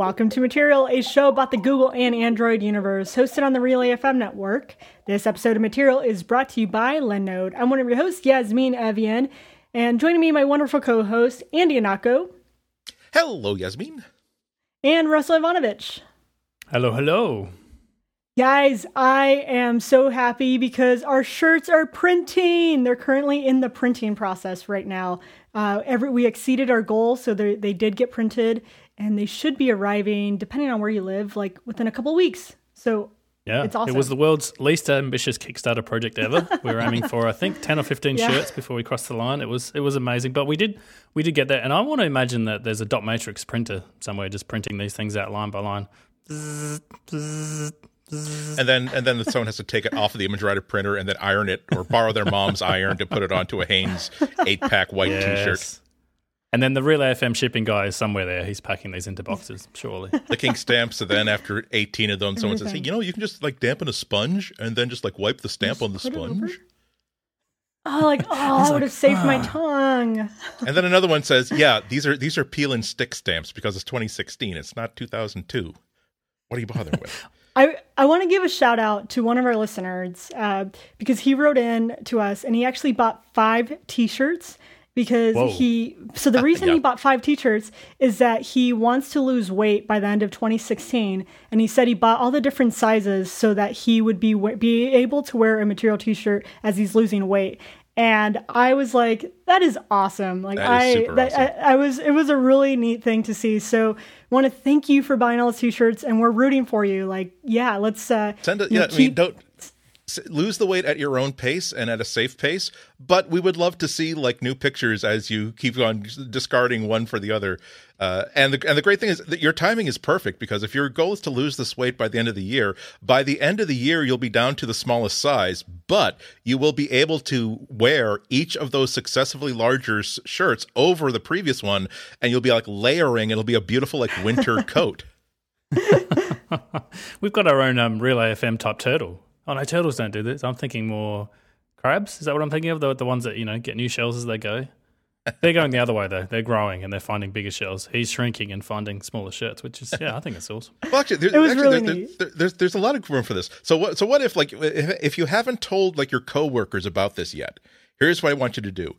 welcome to Material, a show about the Google and Android universe, hosted on the Relay FM network. This episode of Material is brought to you by Linode. I'm one of your hosts, Yasmin Evjen, and joining me, my wonderful co-host, Andy Ihnatko. Hello, Yasmin. And Russell Ivanovich. Hello, hello. Guys, I am so happy because our shirts are printing. They're currently in the printing process right now. Uh, every we exceeded our goal, so they did get printed, and they should be arriving, depending on where you live, like within a couple weeks. So yeah, it's awesome. It was the world's least ambitious Kickstarter project ever. we were aiming for, I think, ten or fifteen yeah. shirts before we crossed the line. It was it was amazing, but we did we did get there, and I want to imagine that there's a dot matrix printer somewhere just printing these things out line by line. and then and then someone has to take it off of the ImageWriter printer and then iron it or borrow their mom's iron to put it onto a Hanes eight pack white yes. t-shirt. And then the Relay FM shipping guy is somewhere there. He's packing these into boxes, surely. Licking stamps, and then after 18 of them, someone says, hey, you know, you can just like dampen a sponge and then just like wipe the stamp just on the sponge. Oh, like oh, I would like, have saved ah. my tongue. And then another one says, "Yeah, these are these are peel and stick stamps because it's 2016. It's not 2002. What are you bothering with?" I, I want to give a shout out to one of our listeners uh, because he wrote in to us and he actually bought five T-shirts because Whoa. he. So the reason yeah. he bought five T-shirts is that he wants to lose weight by the end of 2016, and he said he bought all the different sizes so that he would be be able to wear a material T-shirt as he's losing weight and I was like, "That is awesome!" Like I, that, awesome. I, I, was, it was a really neat thing to see. So, want to thank you for buying all the t-shirts, and we're rooting for you. Like, yeah, let's uh, send it. Yeah, keep, I mean, don't lose the weight at your own pace and at a safe pace but we would love to see like new pictures as you keep on discarding one for the other. Uh, and the and the great thing is that your timing is perfect because if your goal is to lose this weight by the end of the year by the end of the year you'll be down to the smallest size but you will be able to wear each of those successively larger shirts over the previous one and you'll be like layering. It'll be a beautiful like winter coat. We've got our own um, Relay FM type turtle Oh no, turtles don't do this. I'm thinking more crabs. Is that what I'm thinking of? The the ones that you know get new shells as they go. They're going the other way though. They're growing and they're finding bigger shells. He's shrinking and finding smaller shirts, which is yeah, I think it's awesome. Well, actually, there's, actually really there's, there's, there's, there's a lot of room for this. So what so what if like if, if you haven't told like your coworkers about this yet? Here's what I want you to do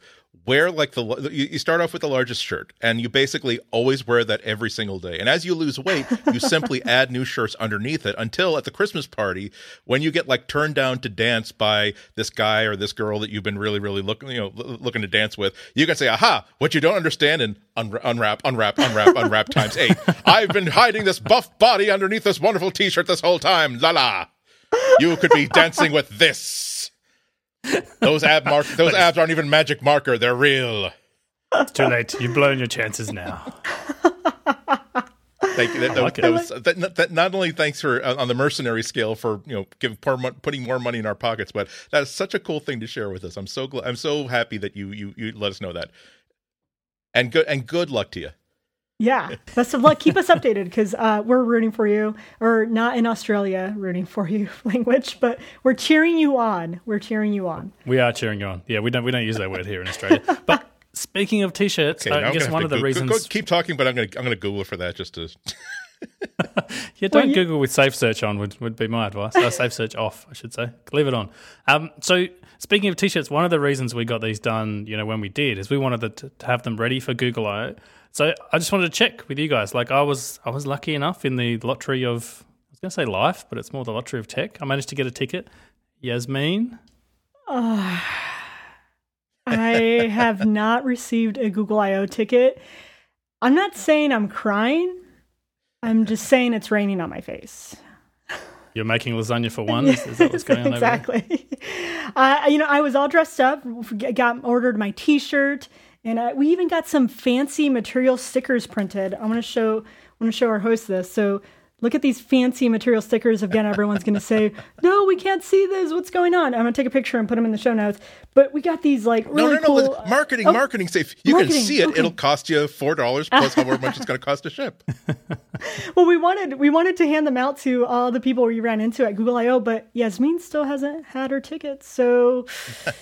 wear like the you start off with the largest shirt and you basically always wear that every single day. And as you lose weight you simply add new shirts underneath it until at the christmas party when you get like turned down to dance by this guy or this girl that you've been really really looking you know looking to dance with you can say aha! What you don't understand and unwrap unwrap unwrap unwrap times eight. I've been hiding this buff body underneath this wonderful t-shirt this whole time. La la. You could be dancing with this those ab mark those abs aren't even magic marker. They're real. It's too late. You've blown your chances now. Thank you. That, that, that, was, that, that, not only thanks for uh, on the mercenary scale for you know give putting more money in our pockets, but that is such a cool thing to share with us. I'm so glad. I'm so happy that you you you let us know that. And good and good luck to you. Yeah, best of luck. Keep us updated because uh, we're rooting for you, or not in Australia, rooting for you language, but we're cheering you on. We're cheering you on. We are cheering you on. Yeah, we don't we don't use that word here in Australia. But speaking of t-shirts, okay, I guess one of the go- reasons. Go, go, keep talking, but I'm gonna I'm gonna Google for that just to. yeah, don't well, you... Google with safe search on would, would be my advice. Uh, safe search off, I should say. Leave it on. Um, so speaking of t-shirts, one of the reasons we got these done, you know, when we did, is we wanted to, to have them ready for Google I/O. So I just wanted to check with you guys. Like I was, I was lucky enough in the lottery of, I was going to say life, but it's more the lottery of tech. I managed to get a ticket. Yasmin. Uh, I have not received a Google I/O ticket. I'm not saying I'm crying. I'm just saying it's raining on my face. You're making lasagna for one. Is that what's going on? exactly. Uh, you know, I was all dressed up. Got ordered my T-shirt and uh, we even got some fancy material stickers printed. I'm going to show I want to show our host this. So look at these fancy material stickers. Again, everyone's going to say, "No, we can't see this. What's going on?" I'm going to take a picture and put them in the show notes. But we got these like really no, no, no. Cool, marketing, oh, marketing safe. You marketing, can see it. Okay. It'll cost you four dollars plus however much it's going to cost to ship. well, we wanted we wanted to hand them out to all the people we ran into at Google I/O, but Yasmin still hasn't had her tickets. So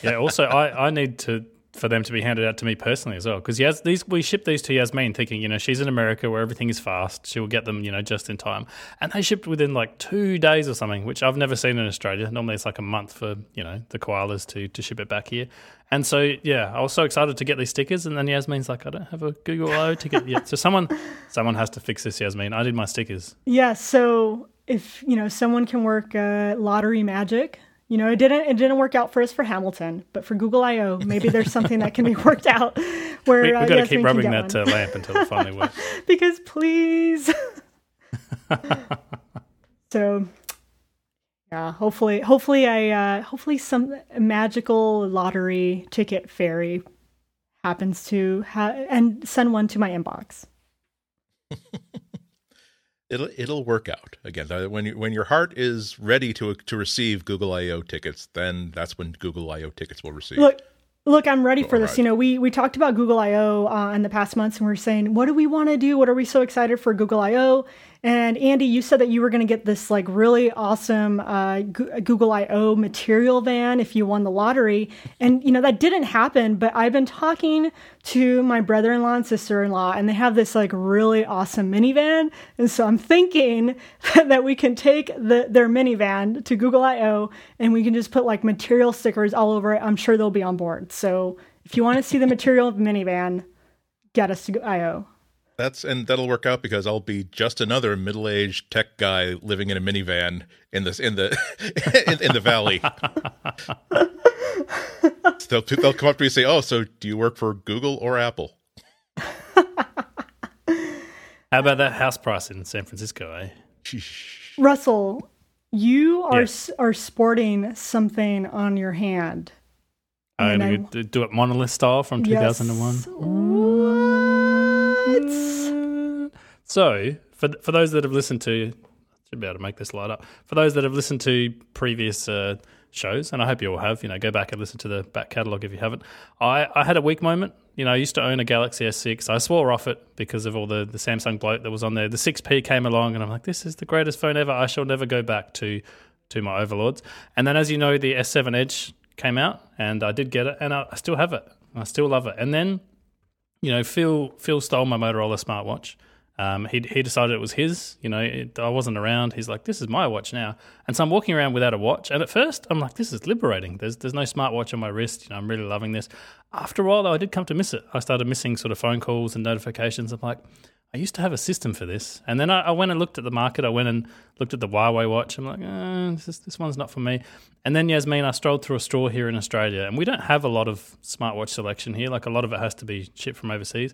yeah. Also, I I need to for them to be handed out to me personally as well. Because these we shipped these to Yasmin, thinking you know she's in America where everything is fast. She will get them you know just in time, and they shipped within like two days or something, which I've never seen in Australia. Normally it's like a month for you know the koalas to to ship it back here. And so yeah, I was so excited to get these stickers, and then Yasmin's like, I don't have a Google I/O ticket yet, so someone someone has to fix this. Yasmin, I did my stickers. Yeah, so if you know someone can work uh, lottery magic you know, it didn't it didn't work out for us for Hamilton, but for Google I/O, maybe there's something that can be worked out. Where we, we uh, got to keep rubbing that uh, lamp until it finally works. because please. so, yeah, hopefully, hopefully, I uh, hopefully some magical lottery ticket fairy happens to ha- and send one to my inbox it'll it'll work out. Again when you, when your heart is ready to to receive Google I/O tickets then that's when Google I/O tickets will receive. Look look I'm ready for this. Right. you know we we talked about Google I/O uh, in the past months and we are saying what do we want to do? What are we so excited for Google I/O and Andy, you said that you were going to get this like really awesome uh, Google I/O material van if you won the lottery, and you know that didn't happen. But I've been talking to my brother-in-law and sister-in-law, and they have this like really awesome minivan, and so I'm thinking that we can take the, their minivan to Google I/O, and we can just put like material stickers all over it. I'm sure they'll be on board. So if you want to see the material of the minivan, get us to I/O that's and that'll work out because I'll be just another middle-aged tech guy living in a minivan in this in the in, in, the valley. they'll, they'll come up to me and say, "Oh, so do you work for Google or Apple?" How about that house price in San Francisco, eh? Russell, you are yes. are sporting something on your hand. I'm going to do it monolith style from 2001. Yes. What? So, for for those that have listened to, should be able to make this light up. For those that have listened to previous uh, shows, and I hope you all have, you know, go back and listen to the back catalogue if you haven't. I, I had a weak moment. You know, I used to own a Galaxy S6. I swore off it because of all the, the Samsung bloat that was on there. The 6P came along, and I'm like, this is the greatest phone ever. I shall never go back to to my overlords. And then, as you know, the S7 Edge came out, and I did get it, and I, I still have it. I still love it. And then you know, Phil Phil stole my Motorola smartwatch. Um, he he decided it was his. You know, it, I wasn't around. He's like, "This is my watch now," and so I'm walking around without a watch. And at first, I'm like, "This is liberating." There's there's no smartwatch on my wrist. You know, I'm really loving this. After a while, though, I did come to miss it. I started missing sort of phone calls and notifications. I'm like, I used to have a system for this, and then I, I, went and looked at the market. I went and looked at the Huawei watch. I'm like, eh, this, this one's not for me. And then Yasmin, I strolled through a store here in Australia, and we don't have a lot of smartwatch selection here. Like a lot of it has to be shipped from overseas.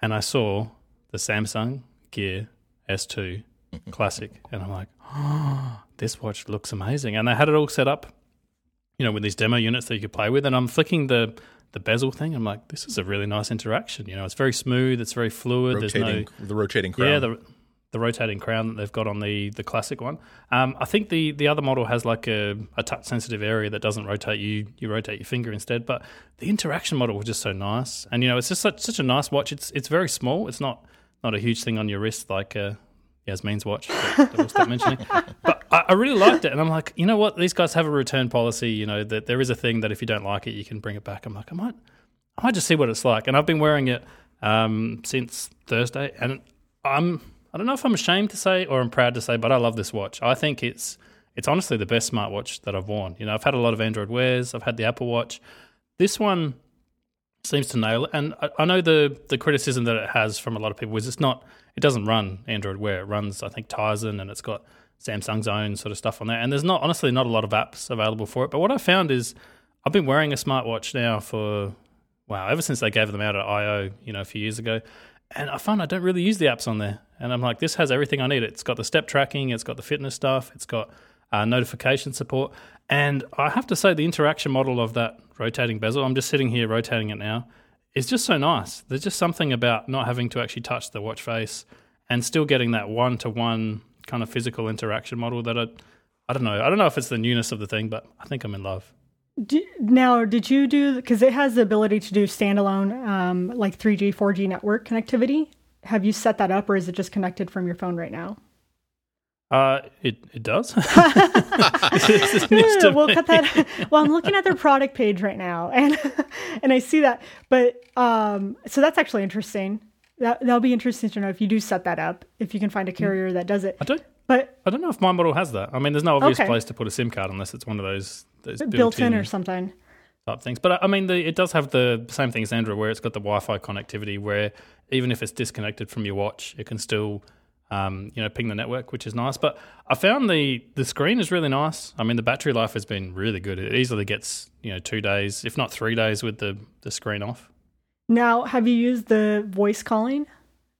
And I saw the Samsung Gear S2 Classic, and I'm like, oh, this watch looks amazing. And they had it all set up, you know, with these demo units that you could play with. And I'm flicking the the bezel thing. I'm like, this is a really nice interaction. You know, it's very smooth. It's very fluid. Rotating, There's no the rotating crown. Yeah, the the rotating crown that they've got on the the classic one. Um, I think the the other model has like a, a touch sensitive area that doesn't rotate. You you rotate your finger instead. But the interaction model was just so nice, and you know, it's just such such a nice watch. It's it's very small. It's not not a huge thing on your wrist like uh, Yasmin's watch that, that we'll stop mentioning. But I, I, really liked it, and I'm like, you know what? These guys have a return policy. You know that there is a thing that if you don't like it, you can bring it back. I'm like, I might, I might just see what it's like. And I've been wearing it um, since Thursday, and I'm, I don't know if I'm ashamed to say or I'm proud to say, but I love this watch. I think it's, it's honestly the best smartwatch that I've worn. You know, I've had a lot of Android wears. I've had the Apple Watch. This one seems to nail it. And I, I know the the criticism that it has from a lot of people is it's not it doesn't run Android Wear. It runs, I think, Tizen and it's got Samsung's own sort of stuff on there. And there's not, honestly, not a lot of apps available for it. But what I found is I've been wearing a smartwatch now for, wow, ever since they gave them out at I/O, you know, a few years ago. And I find I don't really use the apps on there. And I'm like, this has everything I need. It's got the step tracking, it's got the fitness stuff, it's got uh, notification support. And I have to say, the interaction model of that rotating bezel, I'm just sitting here rotating it now is just so nice. There's just something about not having to actually touch the watch face and still getting that one to one kind of physical interaction model that I, I don't know. I don't know if it's the newness of the thing, but I think I'm in love. Do, now, did you do because it has the ability to do standalone um, like 3G, 4G network connectivity? Have you set that up, or is it just connected from your phone right now? Uh, it it does. we'll cut that. Well, I'm looking at their product page right now, and and I see that. But um, so that's actually interesting. That that'll be interesting to know if you do set that up. If you can find a hmm. carrier that does it. I don't. But I don't know if my model has that. I mean, there's no obvious okay. place to put a SIM card unless it's one of those those built in or something type things. But I mean, the, it does have the same thing as Android, where it's got the Wi-Fi connectivity, where even if it's disconnected from your watch, it can still um, you know, ping the network, which is nice. But I found the the screen is really nice. I mean, the battery life has been really good. It easily gets you know two days, if not three days, with the the screen off. Now, have you used the voice calling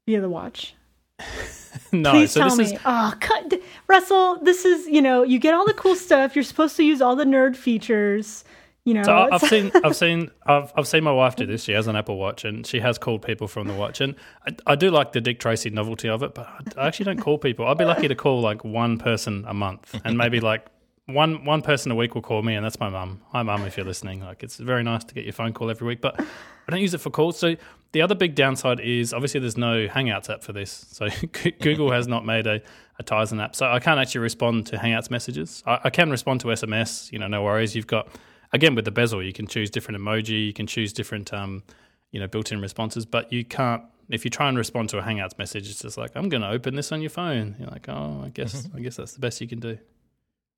via the watch? no, Please so tell me. Is... Oh, cut. Russell, this is you know you get all the cool stuff. You're supposed to use all the nerd features. You know, so I've seen, I've seen, I've, I've seen my wife do this. She has an Apple Watch, and she has called people from the watch, and I, I do like the Dick Tracy novelty of it, but I actually don't call people. I'd be lucky to call like one person a month, and maybe like one one person a week will call me, and that's my mum. Hi, mum, if you're listening. Like, it's very nice to get your phone call every week, but I don't use it for calls. So the other big downside is obviously there's no Hangouts app for this. So Google has not made a, a Tizen app, so I can't actually respond to Hangouts messages. I, I can respond to SMS. You know, no worries. You've got again with the bezel, you can choose different emoji, you can choose different um, you know built-in responses, but you can't. If you try and respond to a Hangouts message, it's just like I'm going to open this on your phone. You're like, oh, I guess mm-hmm. I guess that's the best you can do.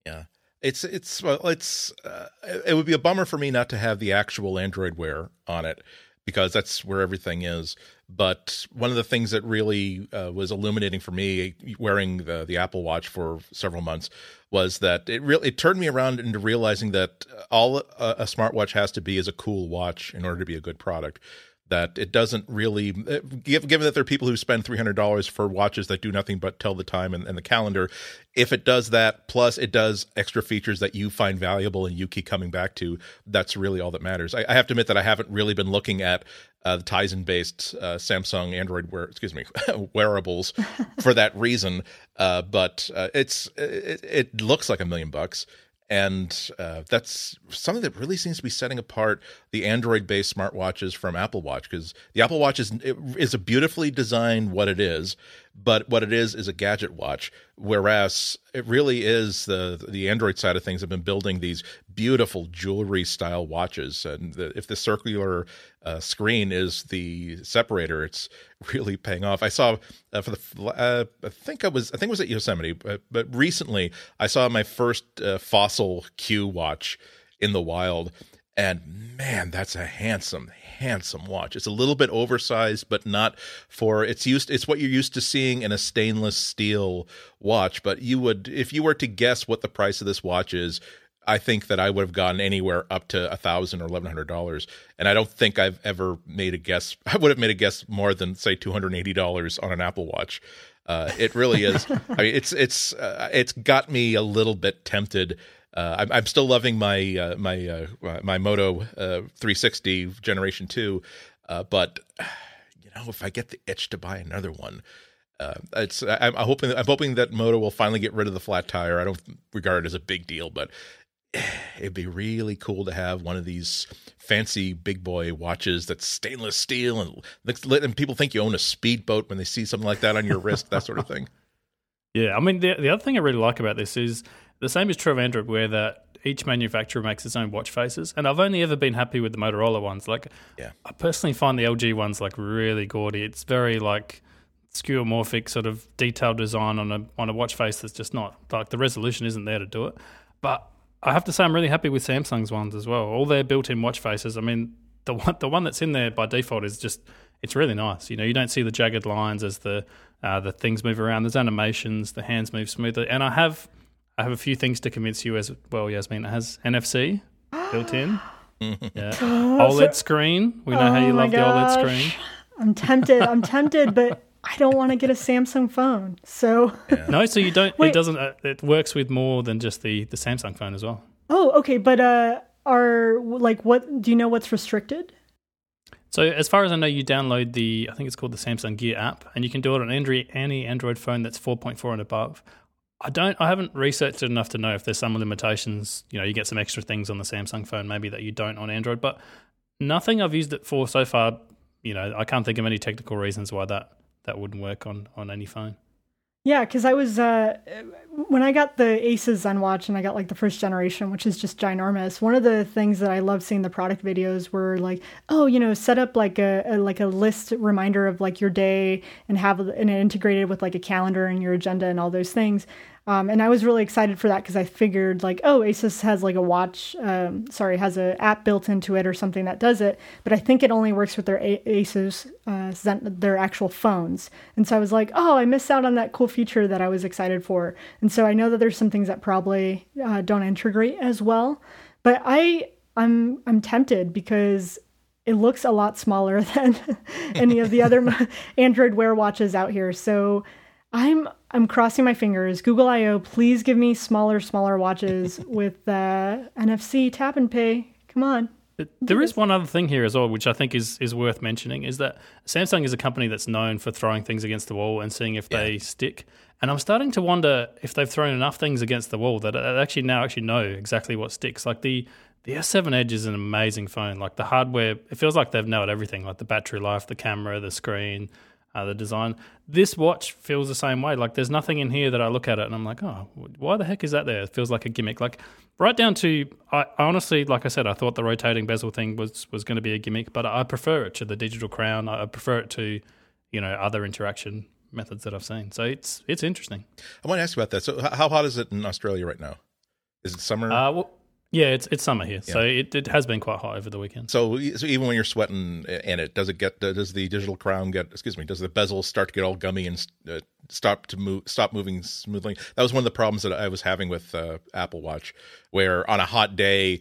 Yeah, it's it's well, it's uh, it would be a bummer for me not to have the actual Android Wear on it because that's where everything is. But one of the things that really uh, was illuminating for me wearing the, the Apple Watch for several months was that it really it turned me around into realizing that all a, a smartwatch has to be is a cool watch in order to be a good product that it doesn't really uh, given that there are people who spend $300 for watches that do nothing but tell the time and, and, the calendar if it does that plus it does extra features that you find valuable and you keep coming back to that's really all that matters. I, I have to admit that i haven't really been looking at uh, the tizen based uh, samsung android wear excuse me wearables for that reason. Uh, but uh, it's it, it looks like a million bucks and uh, that's something that really seems to be setting apart the Android-based smartwatches from Apple Watch because the Apple Watch is is a beautifully designed what it is, but what it is is a gadget watch, whereas it really is the the Android side of things have been building these beautiful jewelry style watches, and the, if the circular uh, screen is the separator, it's really paying off. I saw uh, for the uh, I think I was I think it was at Yosemite, but, but recently I saw my first uh, fossil Q watch in the wild, and man, that's a handsome, handsome watch. It's a little bit oversized, but not for it's used. It's what you're used to seeing in a stainless steel watch. But you would, if you were to guess what the price of this watch is, I think that I would have gotten anywhere up to a thousand or eleven hundred dollars, and I don't think I've ever made a guess. I would have made a guess more than say two hundred eighty dollars on an Apple Watch. Uh, it really is. I mean, it's it's uh, it's got me a little bit tempted. Uh, I'm, I'm, still loving my uh, my uh, my Moto uh, 360 Generation Two, but you know, if I get the itch to buy another one, it's I'm, I'm hoping I'm hoping that Moto will finally get rid of the flat tire. I don't regard it as a big deal, but it'd be really cool to have one of these fancy big boy watches that's stainless steel and and people think you own a speedboat when they see something like that on your wrist, that sort of thing. Yeah, I mean the the other thing I really like about this is the same is true of Android, where that each manufacturer makes its own watch faces, and I've only ever been happy with the Motorola ones. Like, yeah. I personally find the LG ones like really gaudy. It's very like skeuomorphic sort of detailed design on a on a watch face that's just not like the resolution isn't there to do it. But I have to say, I'm really happy with Samsung's ones as well. All their built-in watch faces. I mean, the one the one that's in there by default is just it's really nice. You know, you don't see the jagged lines as the uh, the things move around. There's animations. The hands move smoothly. And I have I have a few things to convince you as well, Yasmin. It has NFC built in. Yeah. OLED screen. We know oh how you love gosh. the OLED screen. I'm tempted. I'm tempted, but I don't want to get a Samsung phone. So yeah. no, so you don't. Wait. It doesn't. Uh, it works with more than just the the Samsung phone as well. Oh, okay. But uh, are like what? Do you know what's restricted? So as far as I know, you download the I think it's called the Samsung Gear app, and you can do it on Android, any Android phone that's 4.4 and above. I don't. I haven't researched it enough to know if there's some limitations. You know, you get some extra things on the Samsung phone maybe that you don't on Android, but nothing I've used it for so far. You know, I can't think of any technical reasons why that that wouldn't work on on any phone. Yeah, because I was uh, when I got the Asus Zenwatch and I got like the first generation, which is just ginormous. One of the things that I love seeing the product videos were like, oh, you know, set up like a, a like a list reminder of like your day and have and integrated with like a calendar and your agenda and all those things. Um, and I was really excited for that because I figured like, oh, Asus has like a watch, um, sorry, has an app built into it or something that does it. But I think it only works with their a- Asus, uh, Zen- their actual phones. And so I was like, oh, I missed out on that cool feature that I was excited for. And so I know that there's some things that probably uh, don't integrate as well. But I, I'm, I'm tempted because it looks a lot smaller than any of the other Android Wear watches out here. So I'm I'm crossing my fingers. Google I/O, please give me smaller, smaller watches with uh, NFC tap and pay. Come on. There is one other thing here as well, which I think is is worth mentioning, is that Samsung is a company that's known for throwing things against the wall and seeing if yeah. they stick. And I'm starting to wonder if they've thrown enough things against the wall that I actually now actually know exactly what sticks. Like the the S7 Edge is an amazing phone. Like the hardware, it feels like they've nailed everything, like the battery life, the camera, the screen, uh, the design. This watch feels the same way. Like there's nothing in here that I look at it and I'm like, oh, why the heck is that there? It feels like a gimmick. Like right down to, I, I honestly, like I said, I thought the rotating bezel thing was was going to be a gimmick, but I prefer it to the digital crown. I prefer it to, you know, other interaction methods that I've seen. So it's it's interesting. I want to ask you about that. So how hot is it in Australia right now? Is it summer? Uh, well, yeah, it's it's summer here, yeah. so it, it has been quite hot over the weekend. So, so even when you're sweating in it, does it get does the digital crown get excuse me? Does the bezel start to get all gummy and uh, stop to move stop moving smoothly? That was one of the problems that I was having with uh, Apple Watch, where on a hot day,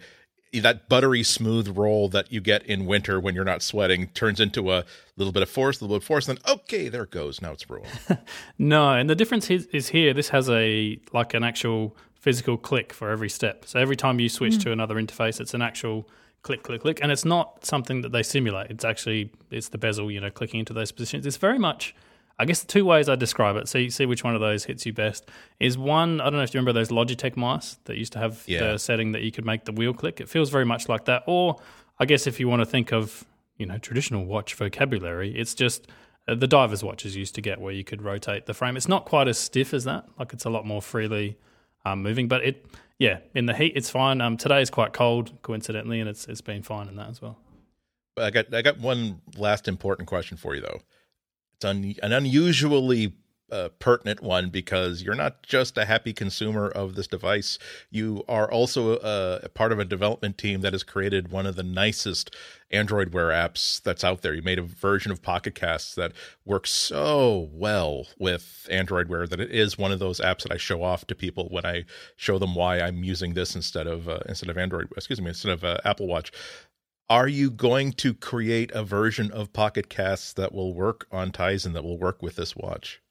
that buttery smooth roll that you get in winter when you're not sweating turns into a little bit of force, a little bit of force, and then okay, there it goes. Now it's ruined. no, and the difference is, is here. This has a like an actual physical click for every step. So every time you switch mm. to another interface, it's an actual click, click, click, and it's not something that they simulate. It's actually it's the bezel, you know, clicking into those positions. It's very much. I guess the two ways I describe it, so you see which one of those hits you best, is one, I don't know if you remember those Logitech mice that used to have yeah. the setting that you could make the wheel click. It feels very much like that. Or I guess if you want to think of, you know, traditional watch vocabulary, it's just uh, the diver's watches used to get where you could rotate the frame. It's not quite as stiff as that. Like it's a lot more freely um, moving. But it, yeah, in the heat, it's fine. Um, today is quite cold, coincidentally, and it's it's been fine in that as well. I got I got one last important question for you though. It's un, an unusually uh, pertinent one because you're not just a happy consumer of this device. You are also a, a, part of a development team that has created one of the nicest Android Wear apps that's out there. You made a version of Pocket Casts that works so well with Android Wear that it is one of those apps that I show off to people when I show them why I'm using this instead of uh, instead of Android. Excuse me, instead of uh, Apple Watch are you going to create a version of Pocket Casts that will work on Tizen that will work with this watch?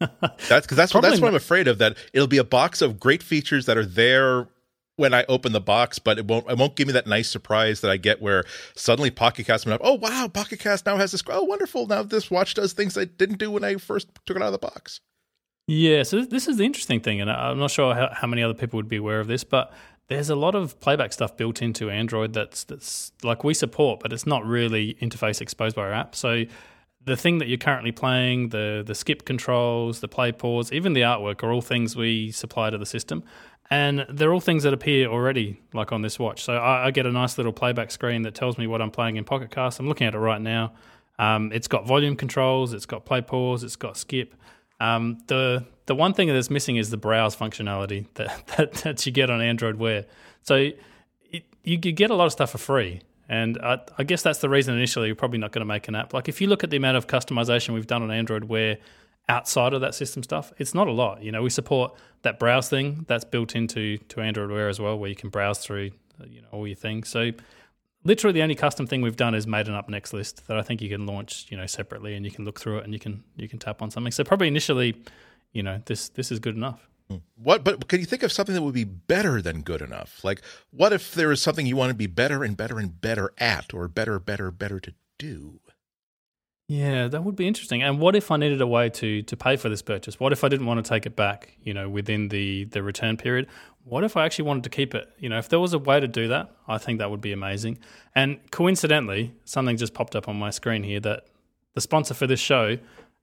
That's because that's what that's what I'm afraid of. That it'll be a box of great features that are there when I open the box, but it won't. It won't give me that nice surprise that I get where suddenly Pocket Cast went up. Oh wow, Pocket Cast now has this. Oh wonderful! Now this watch does things I didn't do when I first took it out of the box. Yeah, so this is the interesting thing, and I'm not sure how, how many other people would be aware of this, but there's a lot of playback stuff built into Android that's that's like we support, but it's not really interface exposed by our app. So the thing that you're currently playing, the the skip controls, the play pause, even the artwork are all things we supply to the system. And they're all things that appear already, like on this watch. So I, I get a nice little playback screen that tells me what I'm playing in Pocket Cast. I'm looking at it right now. Um, it's got volume controls, it's got play pause, it's got skip. Um, the the one thing that's missing is the browse functionality that, that, that you get on Android Wear. So it, you get a lot of stuff for free. And I, I, guess that's the reason initially you're probably not going to make an app. Like if you look at the amount of customization we've done on Android Wear outside of that system stuff, it's not a lot. You know, we support that browse thing that's built into to Android Wear as well, where you can browse through uh, you know all your things. So literally the only custom thing we've done is made an up next list that I think you can launch, you know, separately and you can look through it and you can you can tap on something. So probably initially, you know, this this is good enough. What, but can you think of something that would be better than good enough? Like, what if there is something you want to be better and better and better at, or better, better, better to do? Yeah, that would be interesting. And what if I needed a way to to pay for this purchase? What if I didn't want to take it back, you know, within the the return period? What if I actually wanted to keep it? You know, if there was a way to do that, I think that would be amazing. And coincidentally, something just popped up on my screen here that the sponsor for this show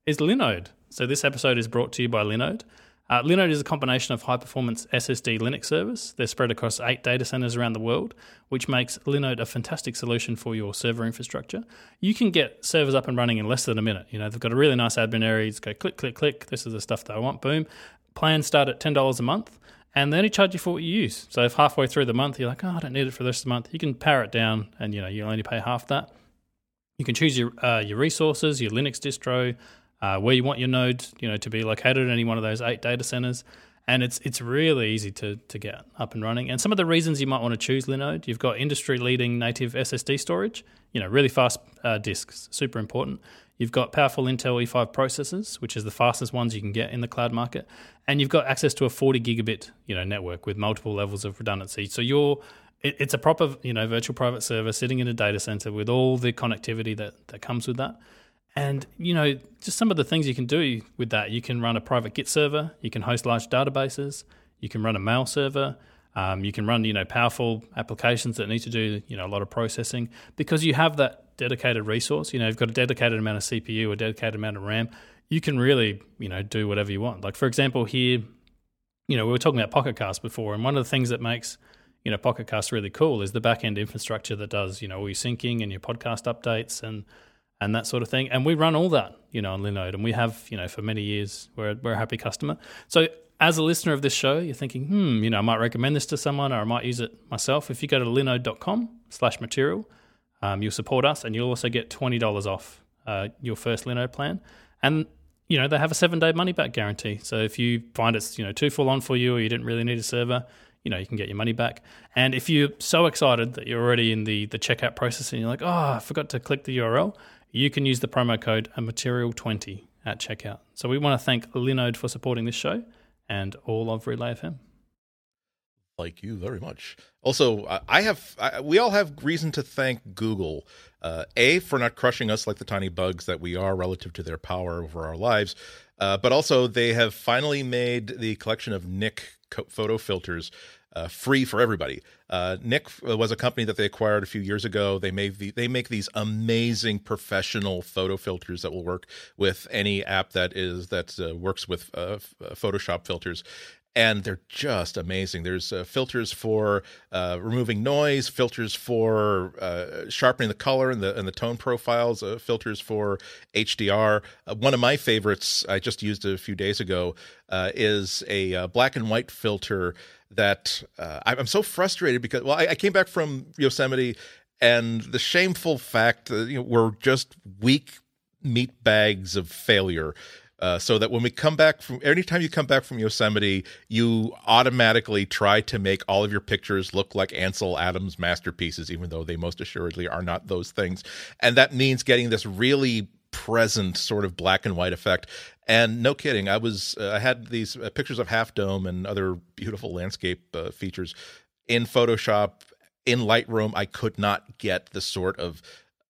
is Linode. So this episode is brought to you by Linode. Uh, Linode is a combination of high performance SSD Linux servers. They're spread across eight data centers around the world, which makes Linode a fantastic solution for your server infrastructure. You can get servers up and running in less than a minute. You know, they've got a really nice admin area. You just go click, click, click. This is the stuff that I want. Boom. Plans start at $10 a month and they only charge you for what you use. So if halfway through the month you're like, oh, I don't need it for the rest of the month, you can power it down and you know, you'll only pay half that. You can choose your, uh, your resources, your Linux distro, uh, where you want your node, you know, to be located in any one of those eight data centers. And it's it's really easy to to get up and running. And some of the reasons you might want to choose Linode, you've got industry leading native SSD storage, you know, really fast uh, disks, super important. You've got powerful Intel E5 processors, which is the fastest ones you can get in the cloud market, and you've got access to a 40 gigabit, you know, network with multiple levels of redundancy. So you're it's a proper, you know, virtual private server sitting in a data center with all the connectivity that that comes with that. And you know, just some of the things you can do with that. You can run a private Git server. You can host large databases. You can run a mail server. Um, you can run you know powerful applications that need to do you know a lot of processing because you have that dedicated resource. You know, you've got a dedicated amount of CPU, a dedicated amount of RAM. You can really you know do whatever you want. Like for example, here, you know, we were talking about Pocket Cast before, and one of the things that makes you know Pocket Cast really cool is the back end infrastructure that does you know all your syncing and your podcast updates and and that sort of thing. And we run all that, you know, on Linode, and we have, you know, for many years. We're we're a happy customer. So as a listener of this show, you're thinking, hmm, you know, I might recommend this to someone, or I might use it myself. If you go to linode.com slash material, um, you'll support us, and you'll also get twenty dollars off uh, your first Linode plan. And you know, they have a seven-day money-back guarantee. So if you find it's you know too full on for you, or you didn't really need a server, you know you can get your money back. And if you're so excited that you're already in the the checkout process and you're like, oh, I forgot to click the URL, you can use the promo code material20 at checkout. So we want to thank Linode for supporting this show and all of Relay FM. Like you very much. Also, I have I, we all have reason to thank Google. Uh, a for not crushing us like the tiny bugs that we are relative to their power over our lives, uh, but also they have finally made the collection of Nik photo filters uh, free for everybody. Uh, Nik was a company that they acquired a few years ago. They made the, they make these amazing professional photo filters that will work with any app that is that uh, works with uh, uh, Photoshop filters. And they're just amazing. There's uh, filters for removing noise, filters for sharpening the color and the and the tone profiles, filters for HDR. one of my favorites I just used a few days ago is a black and white filter that uh, I'm so frustrated because well, I, I, came back from Yosemite, and the shameful fact that you know, we're just weak meat bags of failure. Uh, so that when we come back from anytime you come back from Yosemite, you automatically try to make all of your pictures look like Ansel Adams masterpieces, even though they most assuredly are not those things. And that means getting this really present sort of black and white effect. And no kidding, I was uh, I had these uh, pictures of Half Dome and other beautiful landscape uh, features in Photoshop in Lightroom. I could not get the sort of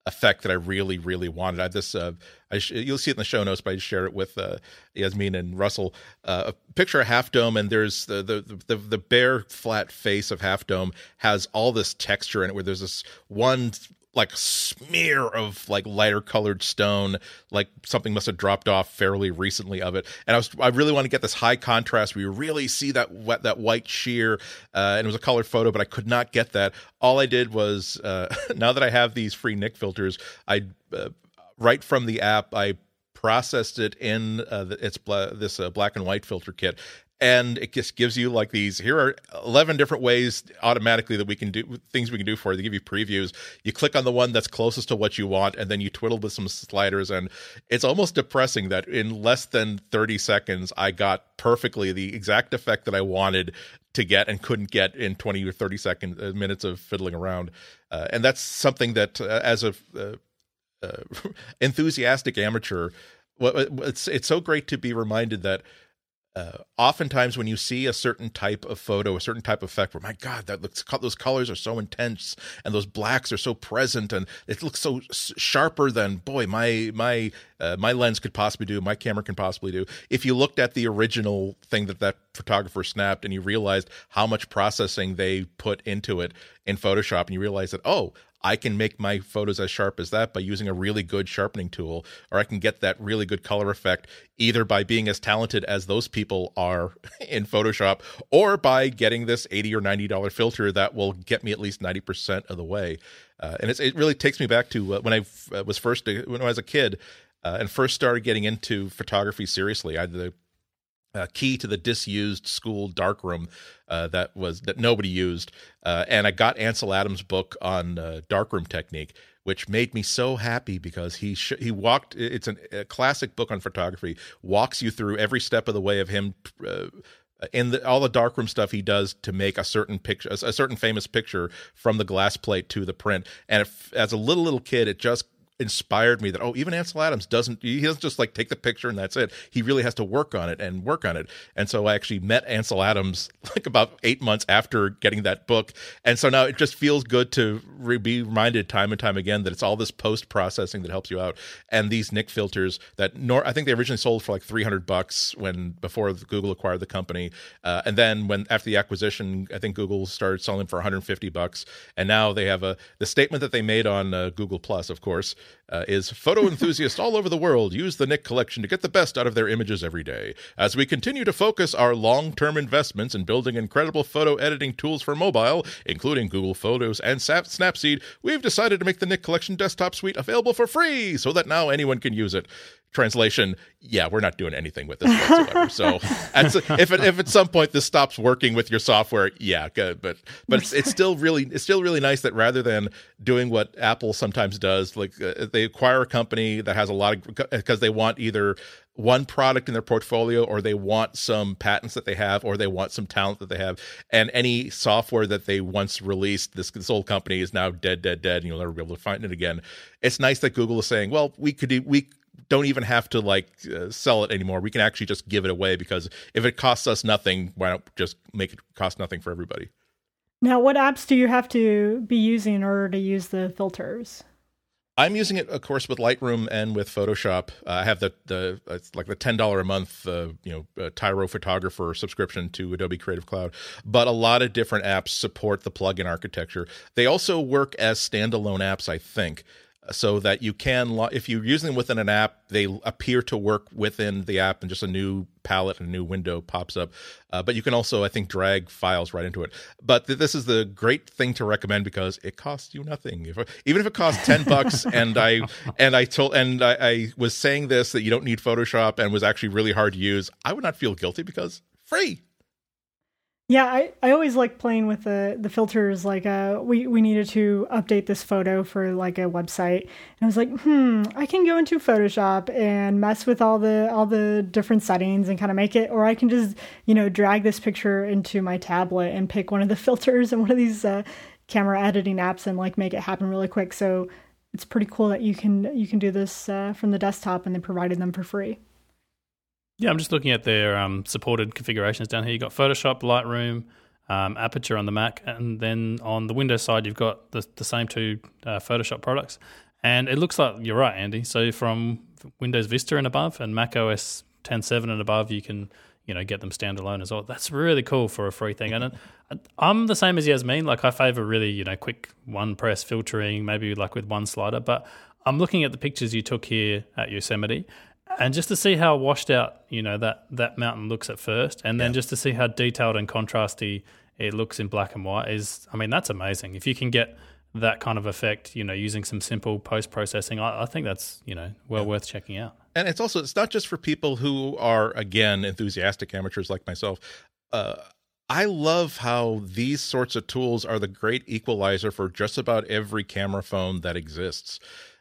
effect that I really, really wanted. I this uh, I sh- you'll see it in the show notes, but I share it with uh, Yasmin and Russell. Uh, a picture of Half Dome, and there's the, the the the bare flat face of Half Dome has all this texture in it, where there's this one like smear of like lighter colored stone like something must have dropped off fairly recently of it. And i was i really want to get this high contrast. Where you really see that wet that white sheer uh, and it was a colored photo but i could not get that. All i did was uh, now that i have these free nik filters i uh, right from the app i processed it in uh, its bla- this uh, black and white filter kit and it just gives you like these here are 11 different ways automatically that we can do things we can do for it they give you previews. You click on the one that's closest to what you want and then you twiddle with some sliders and it's almost depressing that in less than 30 seconds i got perfectly the exact effect that i wanted to get and couldn't get in 20 or 30 seconds uh, minutes of fiddling around. Uh, and that's something that uh, as a uh, uh enthusiastic amateur it's it's so great to be reminded that uh, oftentimes when you see a certain type of photo, a certain type of effect, where my God, that looks those colors are so intense and those blacks are so present and it looks so sharper than boy my my uh, my lens could possibly do, my camera can possibly do. If you looked at the original thing that that photographer snapped and you realized how much processing they put into it in Photoshop and you realize that oh I can make my photos as sharp as that by using a really good sharpening tool, or I can get that really good color effect either by being as talented as those people are in Photoshop, or by getting this eighty or ninety dollar filter that will get me at least ninety percent of the way. Uh, and it really takes me back to uh, when I uh, was first when I was a kid uh, and first started getting into photography seriously. I had the uh, key to the disused school darkroom uh, that was that nobody used, uh, and I got Ansel Adams' book on uh, darkroom technique, which made me so happy because he sh- he walked. It's an, a classic book on photography. Walks you through every step of the way of him. Uh, in the, all the darkroom stuff he does to make a certain picture, a, a certain famous picture from the glass plate to the print, and if, as a little little kid, it just inspired me that oh even Ansel Adams doesn't he doesn't just like take the picture and that's it. He really has to work on it and work on it. And so I actually met Ansel Adams like about eight months after getting that book. And so now it just feels good to re- be reminded time and time again that it's all this post processing that helps you out. And these Nik filters that nor I think they originally sold for like 300 bucks when before Google acquired the company. Uh, and then when after the acquisition I think Google started selling for 150 bucks. And now they have a the statement that they made on uh, Google Plus of course uh, is photo enthusiasts all over the world use the Nik collection to get the best out of their images every day. As we continue to focus our long term investments in building incredible photo editing tools for mobile, including Google Photos and Snapseed, we've decided to make the Nik collection desktop suite available for free so that now anyone can use it translation yeah we're not doing anything with this whatsoever. So at, if it, if at some point this stops working with your software yeah good but but it's, it's still really it's still really nice that rather than doing what apple sometimes does like uh, they acquire a company that has a lot of because they want either one product in their portfolio or they want some patents that they have or they want some talent that they have. And any software that they once released this this old company is now dead dead dead and you'll never be able to find it again. It's nice that google is saying well we could we don't even have to like uh, sell it anymore. We can actually just give it away because if it costs us nothing, why not just make it cost nothing for everybody? Now, what apps do you have to be using in order to use the filters? I'm using it, of course, with Lightroom and with Photoshop. Uh, I have the the it's like the ten dollar a month, uh, you know, uh, Tyro Photographer subscription to Adobe Creative Cloud. But a lot of different apps support the plugin architecture. They also work as standalone apps, I think so that you can if you're using them within an app they appear to work within the app and just a new palette and a new window pops up. Uh, but you can also i think drag files right into it. But th- this is the great thing to recommend because it costs you nothing. If, even if it costs 10 bucks and i and i told and I, I was saying this that you don't need photoshop and was actually really hard to use i would not feel guilty because free yeah, I, I always like playing with the the filters. Like, uh, we we needed to update this photo for like a website, and I was like, hmm, I can go into Photoshop and mess with all the all the different settings and kind of make it, or I can just you know drag this picture into my tablet and pick one of the filters and one of these uh, camera editing apps and like make it happen really quick. So it's pretty cool that you can you can do this uh, from the desktop and they provided them for free. Yeah, I'm just looking at their um, supported configurations down here. You've got Photoshop, Lightroom, um, Aperture on the Mac, and then on the Windows side, you've got the, the same two uh, Photoshop products. And it looks like you're right, Andy. So from Windows Vista and above, and Mac OS 10.7 and above, you can you know get them standalone as well. That's really cool for a free thing. And I'm the same as Yasmin. Like I favor really you know quick one press filtering, maybe like with one slider. But I'm looking at the pictures you took here at Yosemite, and just to see how washed out you know that that mountain looks at first, and then yeah. just to see how detailed and contrasty it looks in black and white is, I mean, that's amazing. If you can get that kind of effect, you know, using some simple post processing, I, I, think that's you know well yeah. worth checking out. And it's also it's not just for people who are again enthusiastic amateurs like myself. Uh, I love how these sorts of tools are the great equalizer for just about every camera phone that exists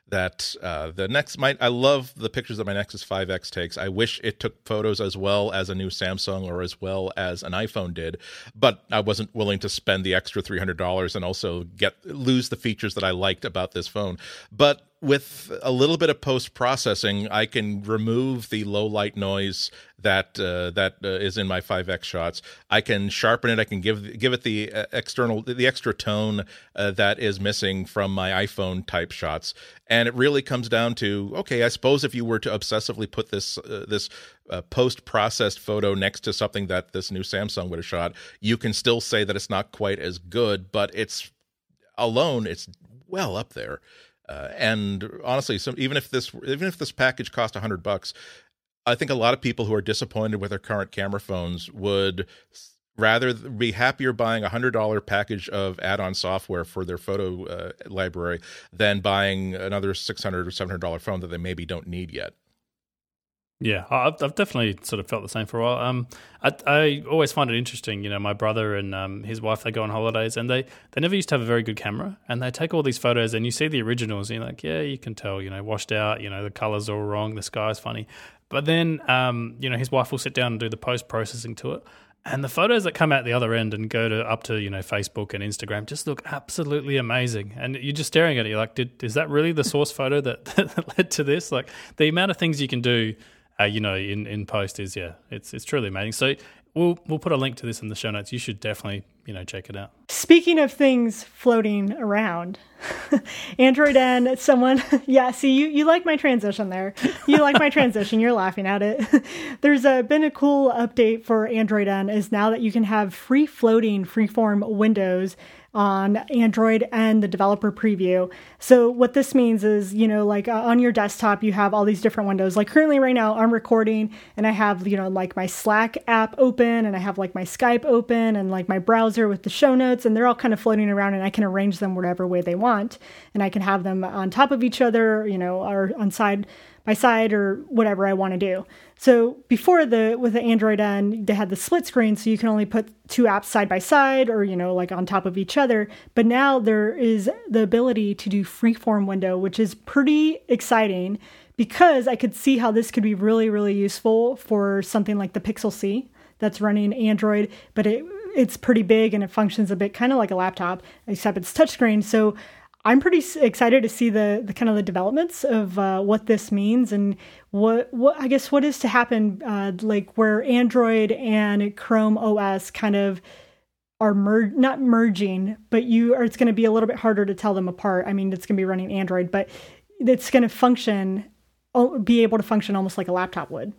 that uh, the next my I love the pictures that my Nexus 5X takes. I wish it took photos as well as a new Samsung or as well as an iPhone did, but I wasn't willing to spend the extra $300 and also get lose the features that I liked about this phone. But with a little bit of post processing, I can remove the low light noise that uh, that uh, is in my 5x shots. I can sharpen it. I can give give it the uh, external the extra tone uh, that is missing from my iPhone type shots. And it really comes down to okay, I suppose if you were to obsessively put this uh, this uh, post processed photo next to something that this new Samsung would have shot, you can still say that it's not quite as good, but it's alone it's well up there. Uh, and honestly, some, even if this even if this package cost hundred bucks, I think a lot of people who are disappointed with their current camera phones would rather be happier buying a hundred dollar package of add-on software for their photo uh, library than buying another six hundred or seven hundred dollar phone that they maybe don't need yet. Yeah, I've, I've definitely sort of felt the same for a while. Um, I, I always find it interesting. You know, my brother and um, his wife they go on holidays, and they they never used to have a very good camera, and they take all these photos, and you see the originals, and you're like, yeah, you can tell, you know, washed out, you know, the colors all wrong, the sky's funny, but then, um, you know, his wife will sit down and do the post processing to it, and the photos that come out the other end and go to up to you know Facebook and Instagram just look absolutely amazing. And you're just staring at it. You're like, Did, is that really the source photo that, that led to this? Like the amount of things you can do uh, you know, in, in post is yeah, it's it's truly amazing. So we'll we'll put a link to this in the show notes. You should definitely you know check it out. Speaking of things floating around, Android N. Someone, yeah. See, you you like my transition there. You like my transition. You're laughing at it. There's a, been a cool update for Android N. Is now that you can have free floating freeform windows on Android and the developer preview. So what this means is, you know, like uh, on your desktop, you have all these different windows. Like currently right now, I'm recording and I have, you know, like my Slack app open and I have like my Skype open and like my browser with the show notes and they're all kind of floating around and I can arrange them whatever way they want. And I can have them on top of each other, you know, or on side by side or whatever I want to do. So before the with the Android N, they had the split screen, so you can only put two apps side by side or you know like on top of each other. But now there is the ability to do freeform window, which is pretty exciting because I could see how this could be really really useful for something like the Pixel C that's running Android, but it it's pretty big and it functions a bit kind of like a laptop, except it's touchscreen. So I'm pretty excited to see the, the kind of the developments of uh, what this means and what what I guess what is to happen, uh, like where Android and Chrome OS kind of are mer- not merging, but you are it's going to be a little bit harder to tell them apart. I mean, it's going to be running Android, but it's going to function, be able to function almost like a laptop would.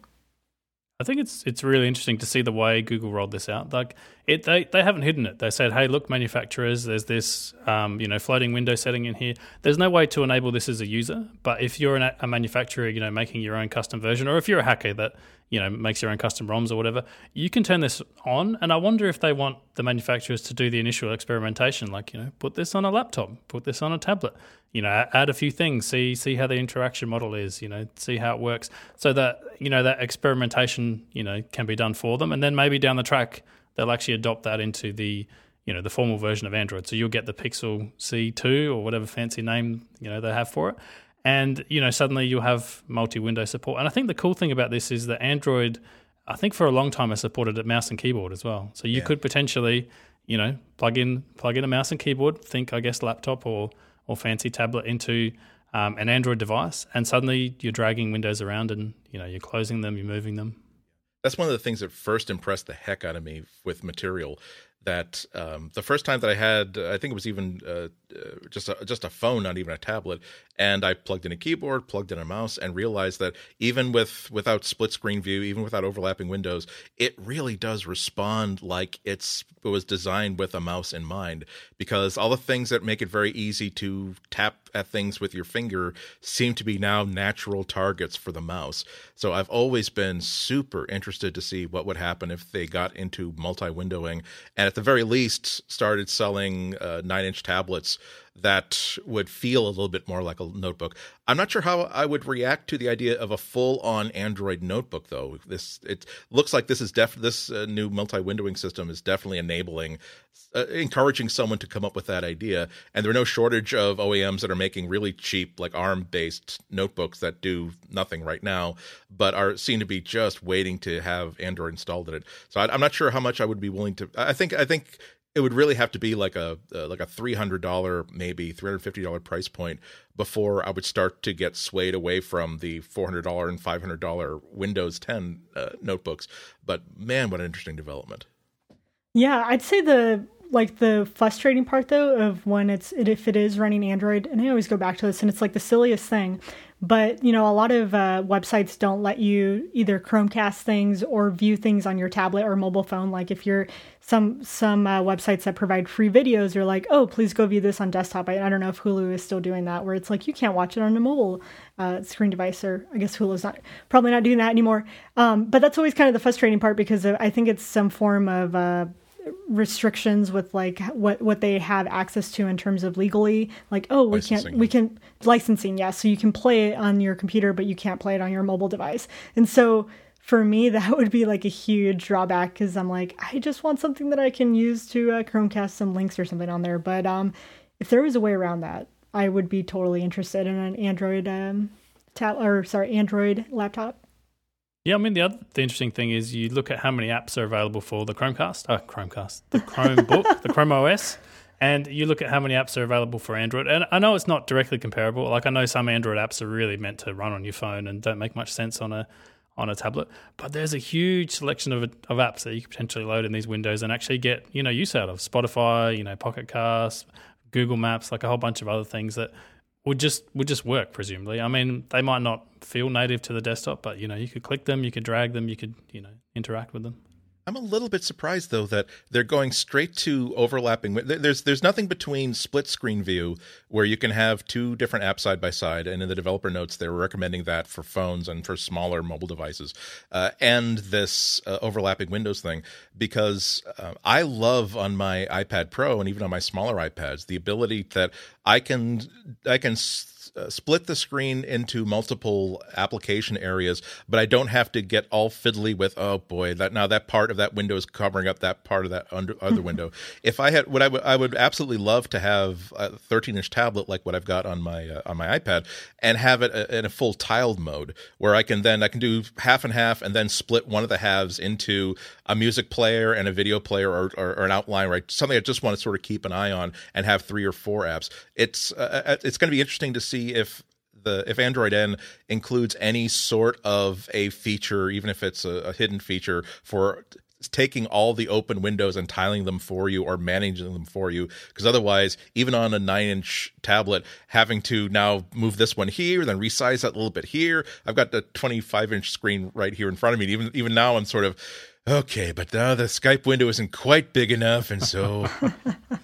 I think it's it's really interesting to see the way Google rolled this out. Like it, they they haven't hidden it. They said, "Hey, look, manufacturers, there's this um, you know floating window setting in here. There's no way to enable this as a user, but if you're an, a manufacturer, you know, making your own custom version, or if you're a hacker that you know makes your own custom ROMs or whatever, you can turn this on. And I wonder if they want the manufacturers to do the initial experimentation, like you know, put this on a laptop, put this on a tablet, you know, add a few things, see see how the interaction model is, you know, see how it works, so that you know that experimentation, you know, can be done for them, and then maybe down the track they'll actually adopt that into the you know the formal version of Android. So you'll get the Pixel C2 or whatever fancy name you know they have for it, and you know suddenly you'll have multi-window support. And I think the cool thing about this is that Android, I think for a long time has supported it mouse and keyboard as well. So you yeah. could potentially you know plug in plug in a mouse and keyboard. Think I guess laptop or or fancy tablet into um, an Android device, and suddenly you're dragging windows around and you know you're closing them, you're moving them. That's one of the things that first impressed the heck out of me with Material that um, the first time that I had, I think it was even uh, uh, just a, just a phone, not even a tablet, and I plugged in a keyboard, plugged in a mouse, and realized that even with without split screen view, even without overlapping windows, it really does respond like it's it was designed with a mouse in mind. Because all the things that make it very easy to tap at things with your finger seem to be now natural targets for the mouse. So I've always been super interested to see what would happen if they got into multi-windowing, and at the very least started selling uh, nine-inch tablets that would feel a little bit more like a notebook. I'm not sure how I would react to the idea of a full-on Android notebook, though. This it looks like this is def this uh, new multi-windowing system is definitely enabling, uh, encouraging someone to come up with that idea. And there are no shortage of OEMs that are making really cheap, like ARM-based notebooks that do nothing right now, but are seem to be just waiting to have Android installed in it. So I, I'm not sure how much I would be willing to. I think I think it would really have to be like a uh, like a three hundred dollar maybe three hundred fifty dollar price point before I would start to get swayed away from the four hundred dollar and five hundred dollar Windows 10 uh, notebooks. But man, what an interesting development! Yeah, I'd say the like the frustrating part though of when it's if it is running Android, and I always go back to this, and it's like the silliest thing. But you know, a lot of uh, websites don't let you either Chromecast things or view things on your tablet or mobile phone. Like if you're some some uh, websites that provide free videos, are like, oh, please go view this on desktop. I, I, don't know if Hulu is still doing that, where it's like you can't watch it on a mobile uh, screen device, or I guess Hulu's not probably not doing that anymore. Um, but that's always kind of the frustrating part because I think it's some form of uh, restrictions with like what what they have access to in terms of legally. Like oh we licensing. can't we can licensing yes. Yeah, so you can play it on your computer but you can't play it on your mobile device. And so for me that would be like a huge drawback because i'm like i just want something that i can use to uh, chromecast some links or something on there. But um if there was a way around that i would be totally interested in an android um tab or sorry android laptop yeah, I mean the other the interesting thing is you look at how many apps are available for the Chromecast, uh, Chromecast, the Chromebook, the Chrome OS, and you look at how many apps are available for Android. And I know it's not directly comparable. Like I know some Android apps are really meant to run on your phone and don't make much sense on a on a tablet. But there's a huge selection of of apps that you could potentially load in these windows and actually get you know use out of Spotify, you know, Pocket Cast, Google Maps, like a whole bunch of other things that would just would just work presumably. I mean, they might not feel native to the desktop, but you know, you could click them, you could drag them, you could you know interact with them. I'm a little bit surprised though that they're going straight to overlapping. There's there's nothing between split screen view where you can have two different apps side by side, and in the developer notes they're recommending that for phones and for smaller mobile devices, uh, and this uh, overlapping Windows thing because uh, I love on my iPad Pro and even on my smaller iPads the ability that I can I can uh, split the screen into multiple application areas, but I don't have to get all fiddly with oh boy that now that part of that window is covering up that part of that under, other window. If I had what I would I would absolutely love to have a 13 inch tablet like what I've got on my uh, on my iPad and have it uh, in a full tiled mode where I can then I can do half and half and then split one of the halves into a music player and a video player or, or, or an outline right something I just want to sort of keep an eye on and have three or four apps. It's uh, uh it's going to be interesting to see if the if Android N includes any sort of a feature, even if it's a, a hidden feature for taking all the open windows and tiling them for you or managing them for you. Because otherwise even on a 9 inch tablet having to now move this one here then resize that a little bit here. I've got the 25 inch screen right here in front of me. Even even now i'm sort of okay but now the skype window isn't quite big enough and so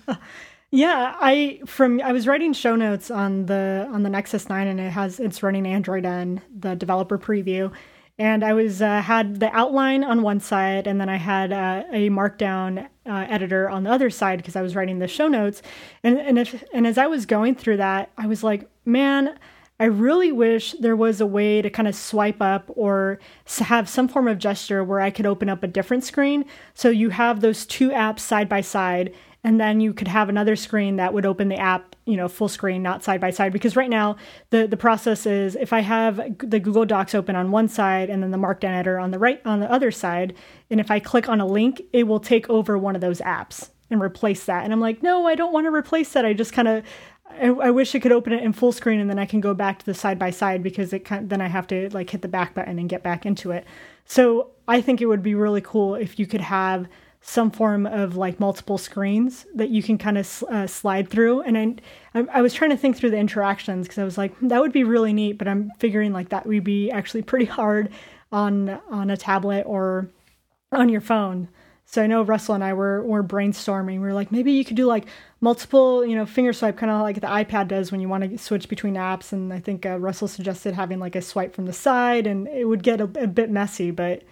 Yeah, I from I was writing show notes on the on the Nexus 9 and it has it's running Android N, the developer preview. And I was uh, had the outline on one side and then I had uh, a markdown uh, editor on the other side because I was writing the show notes. And and if and as I was going through that, I was like, man, I really wish there was a way to kind of swipe up or have some form of gesture where I could open up a different screen. So you have those two apps side by side and then you could have another screen that would open the app you know full screen not side by side. Because right now the the process is if i have the google docs open on one side and then the markdown editor on the right on the other side and if i click on a link it will take over one of those apps and replace that. And i'm like no i don't want to replace that. I just kind of I, I, wish I could open it in full screen and then I can go back to the side by side because it kind then I have to like hit the back button and get back into it. So I think it would be really cool if you could have some form of like multiple screens that you can kind of uh, slide through. And I, I was trying to think through the interactions because I was like, that would be really neat, but I'm figuring like that would be actually pretty hard on on a tablet or on your phone. So I know Russell and I were were brainstorming. We were like, maybe you could do like multiple, you know, finger swipe, kind of like the iPad does when you want to switch between apps. And I think uh, Russell suggested having like a swipe from the side, and it would get a, a bit messy, but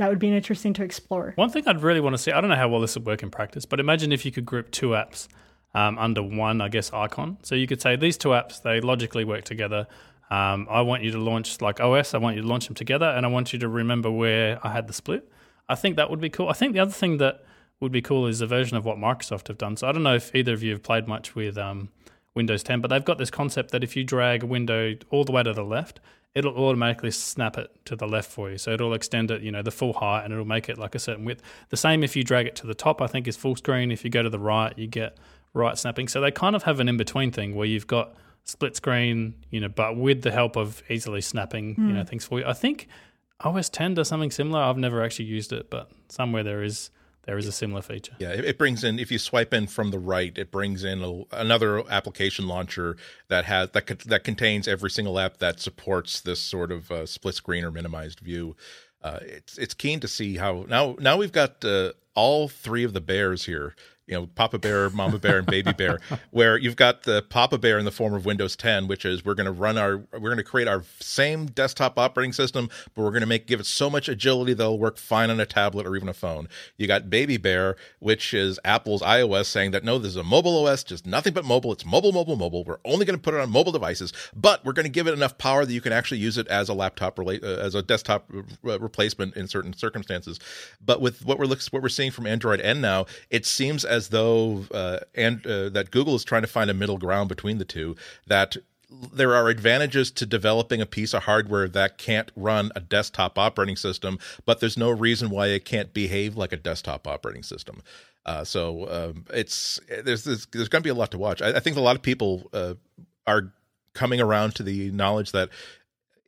that would be interesting to explore. One thing I'd really want to see, I don't know how well this would work in practice, but imagine if you could group two apps um, under one, I guess, icon. So you could say these two apps, they logically work together. Um, I want you to launch like OS, I want you to launch them together, and I want you to remember where I had the split. I think that would be cool. I think the other thing that would be cool is a version of what Microsoft have done. So I don't know if either of you have played much with um, Windows 10. But they've got this concept that if you drag a window all the way to the left, it'll automatically snap it to the left for you. So it'll extend it, you know, the full height and it'll make it like a certain width. The same if you drag it to the top, I think is full screen. If you go to the right, you get right snapping. So they kind of have an in between thing where you've got split screen, you know, but with the help of easily snapping, mm. you know, hmm. things for you. I think OS 10 does something similar. I've never actually used it, but somewhere there is there is a similar feature. Yeah, it, brings in if you swipe in from the right, it brings in a, another application launcher that has that that contains every single app that supports this sort of uh, split screen or minimized view. Uh, it's it's keen to see how now now we've got uh, all three of the bears here you know, Papa Bear, Mama Bear, and Baby Bear, where you've got the Papa Bear in the form of Windows 10, which is we're going to run our, we're going to create our same desktop operating system, but we're going to make give it so much agility that it'll work fine on a tablet or even a phone. You got Baby Bear, which is Apple's iOS, saying that no, this is a mobile OS, just nothing but mobile. It's mobile, mobile, mobile. We're only going to put it on mobile devices, but we're going to give it enough power that you can actually use it as a laptop, rela- uh, as a desktop re- replacement in certain circumstances. But with what we're what we're seeing from Android N now, it seems as though uh, and uh, that Google is trying to find a middle ground between the two. That there are advantages to developing a piece of hardware that can't run a desktop operating system, but there's no reason why it can't behave like a desktop operating system. Uh, so um, it's there's there's, there's going to be a lot to watch. I, I think a lot of people uh, are coming around to the knowledge that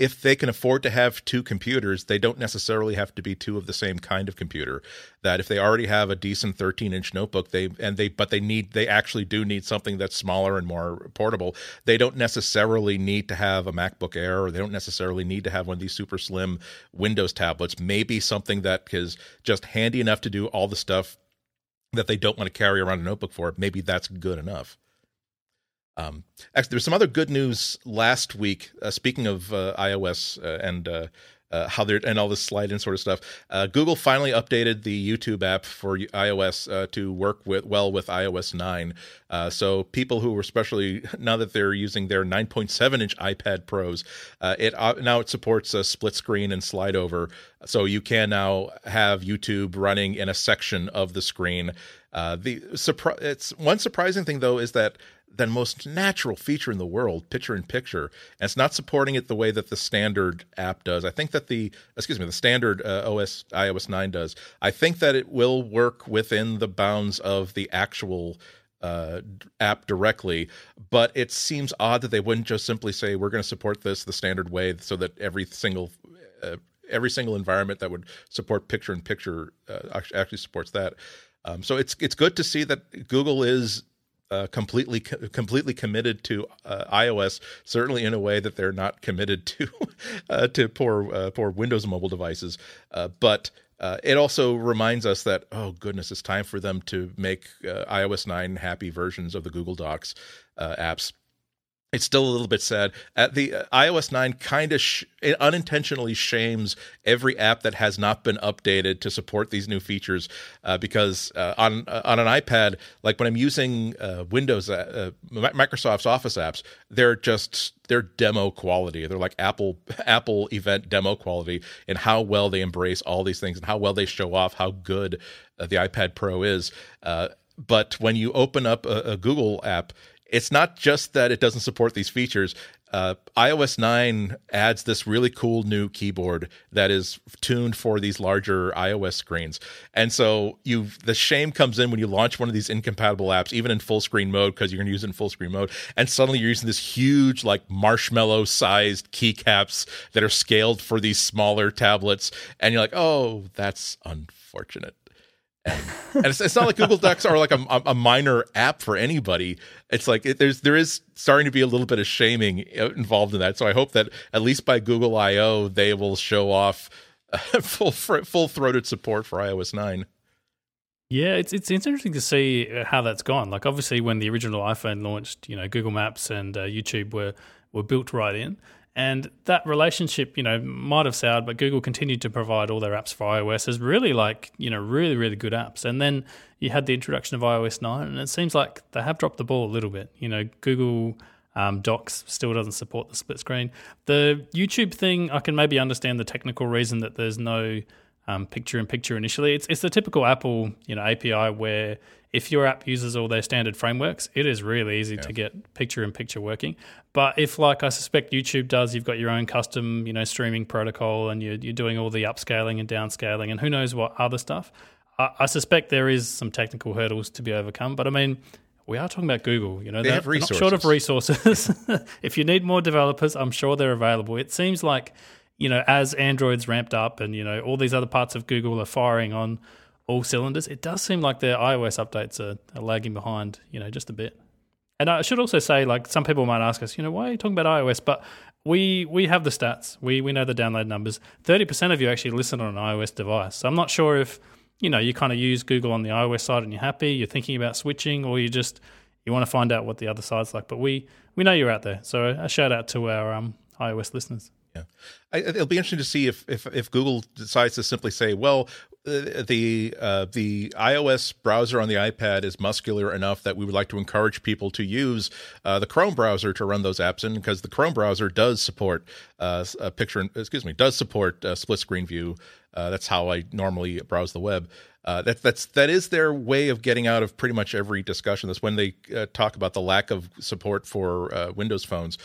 if they can afford to have two computers, they don't necessarily have to be two of the same kind of computer. That if they already have a decent 13 inch notebook, they and they but they need they actually do need something that's smaller and more portable. They don't necessarily need to have a MacBook Air, or they don't necessarily need to have one of these super slim Windows tablets. Maybe something that is just handy enough to do all the stuff that they don't want to carry around a notebook for. Maybe that's good enough. Um, actually, there's some other good news last week. Uh, speaking of uh, iOS uh, and uh, uh, how they're and all this slide in sort of stuff, uh, Google finally updated the YouTube app for iOS to work with well with iOS 9. so people who were especially now that they're using their 9.7 inch iPad Pros, it now it supports a split screen and slide over. So you can now have YouTube running in a section of the screen. the surpri- it's one surprising thing though is that the most natural feature in the world, picture in picture, and it's not supporting it the way that the standard app does. I think that the excuse me, the standard uh, OS iOS 9 does. I think that it will work within the bounds of the actual uh, app directly, but it seems odd that they wouldn't just simply say we're going to support this the standard way, so that every single uh, every single environment that would support picture in picture uh, actually supports that. Um, so it's it's good to see that Google is uh, completely completely committed to uh, iOS, certainly in a way that they're not committed to uh, to poor uh, poor Windows mobile devices. Uh, but it also reminds us that oh goodness, it's time for them to make iOS nine happy versions of the Google Docs apps it's still a little bit sad. At the uh, iOS 9 kind of sh- unintentionally shames every app that has not been updated to support these new features uh, because uh, on uh, on an iPad, like when I'm using uh, Windows uh, Microsoft's Office apps, they're just they're demo quality. They're like Apple Apple event demo quality and how well they embrace all these things and how well they show off how good the iPad Pro is. but when you open up a, a Google app, it's not just that it doesn't support these features. Uh, iOS 9 adds this really cool new keyboard that is tuned for these larger iOS screens. And so you the shame comes in when you launch one of these incompatible apps, even in full screen mode, because you're going to use it in full screen mode. And suddenly you're using this huge, like marshmallow sized keycaps that are scaled for these smaller tablets. And you're like, oh, that's unfortunate and, it's, it's, not like Google Docs are like a, a minor app for anybody. It's like it, there's there is starting to be a little bit of shaming uh, involved in that. So I hope that at least by Google I/O they will show off full full throated support for iOS nine. Yeah, it's it's interesting to see uh, how that's gone. Like obviously when the original iPhone launched, you know, Google Maps and uh, YouTube were were built right in. And that relationship, you know, might have soured, but Google continued to provide all their apps for iOS as really like, you know, really, really good apps. And then you had the introduction of iOS 9, and it seems like they have dropped the ball a little bit. You know, Google um, Docs still doesn't support the split screen. The YouTube thing, I can maybe understand the technical reason that there's no um, picture in picture initially. It's it's the typical Apple you know API where if your app uses all their standard frameworks, it is really easy yeah. to get picture in picture working. But if, like I suspect YouTube does, you've got your own custom, you know, streaming protocol, and you're, you're doing all the upscaling and downscaling, and who knows what other stuff. I, I suspect there is some technical hurdles to be overcome. But I mean, we are talking about Google. You know, they they're, have resources. They're not short of resources. if you need more developers, I'm sure they're available. It seems like you know, as Android's ramped up, and you know, all these other parts of Google are firing on all cylinders, it does seem like their iOS updates are, are lagging behind, you know, just a bit. And I should also say, like, some people might ask us, you know, why are you talking about iOS? But we we have the stats. We we know the download numbers. Thirty percent of you actually listen on an iOS device. So I'm not sure if you know you kind of use Google on the iOS side and you're happy, you're thinking about switching, or you just you want to find out what the other side's like. But we we know you're out there. So a shout out to our um, iOS listeners. Yeah, I, it'll be interesting to see if, if if Google decides to simply say, "Well, the uh, the iOS browser on the iPad is muscular enough that we would like to encourage people to use uh, the Chrome browser to run those apps in because the Chrome browser does support uh, a picture excuse me does support uh, split screen view. Uh, that's how I normally browse the web. that that's that is their way of getting out of pretty much every discussion. That's when they talk about the lack of support for Windows phones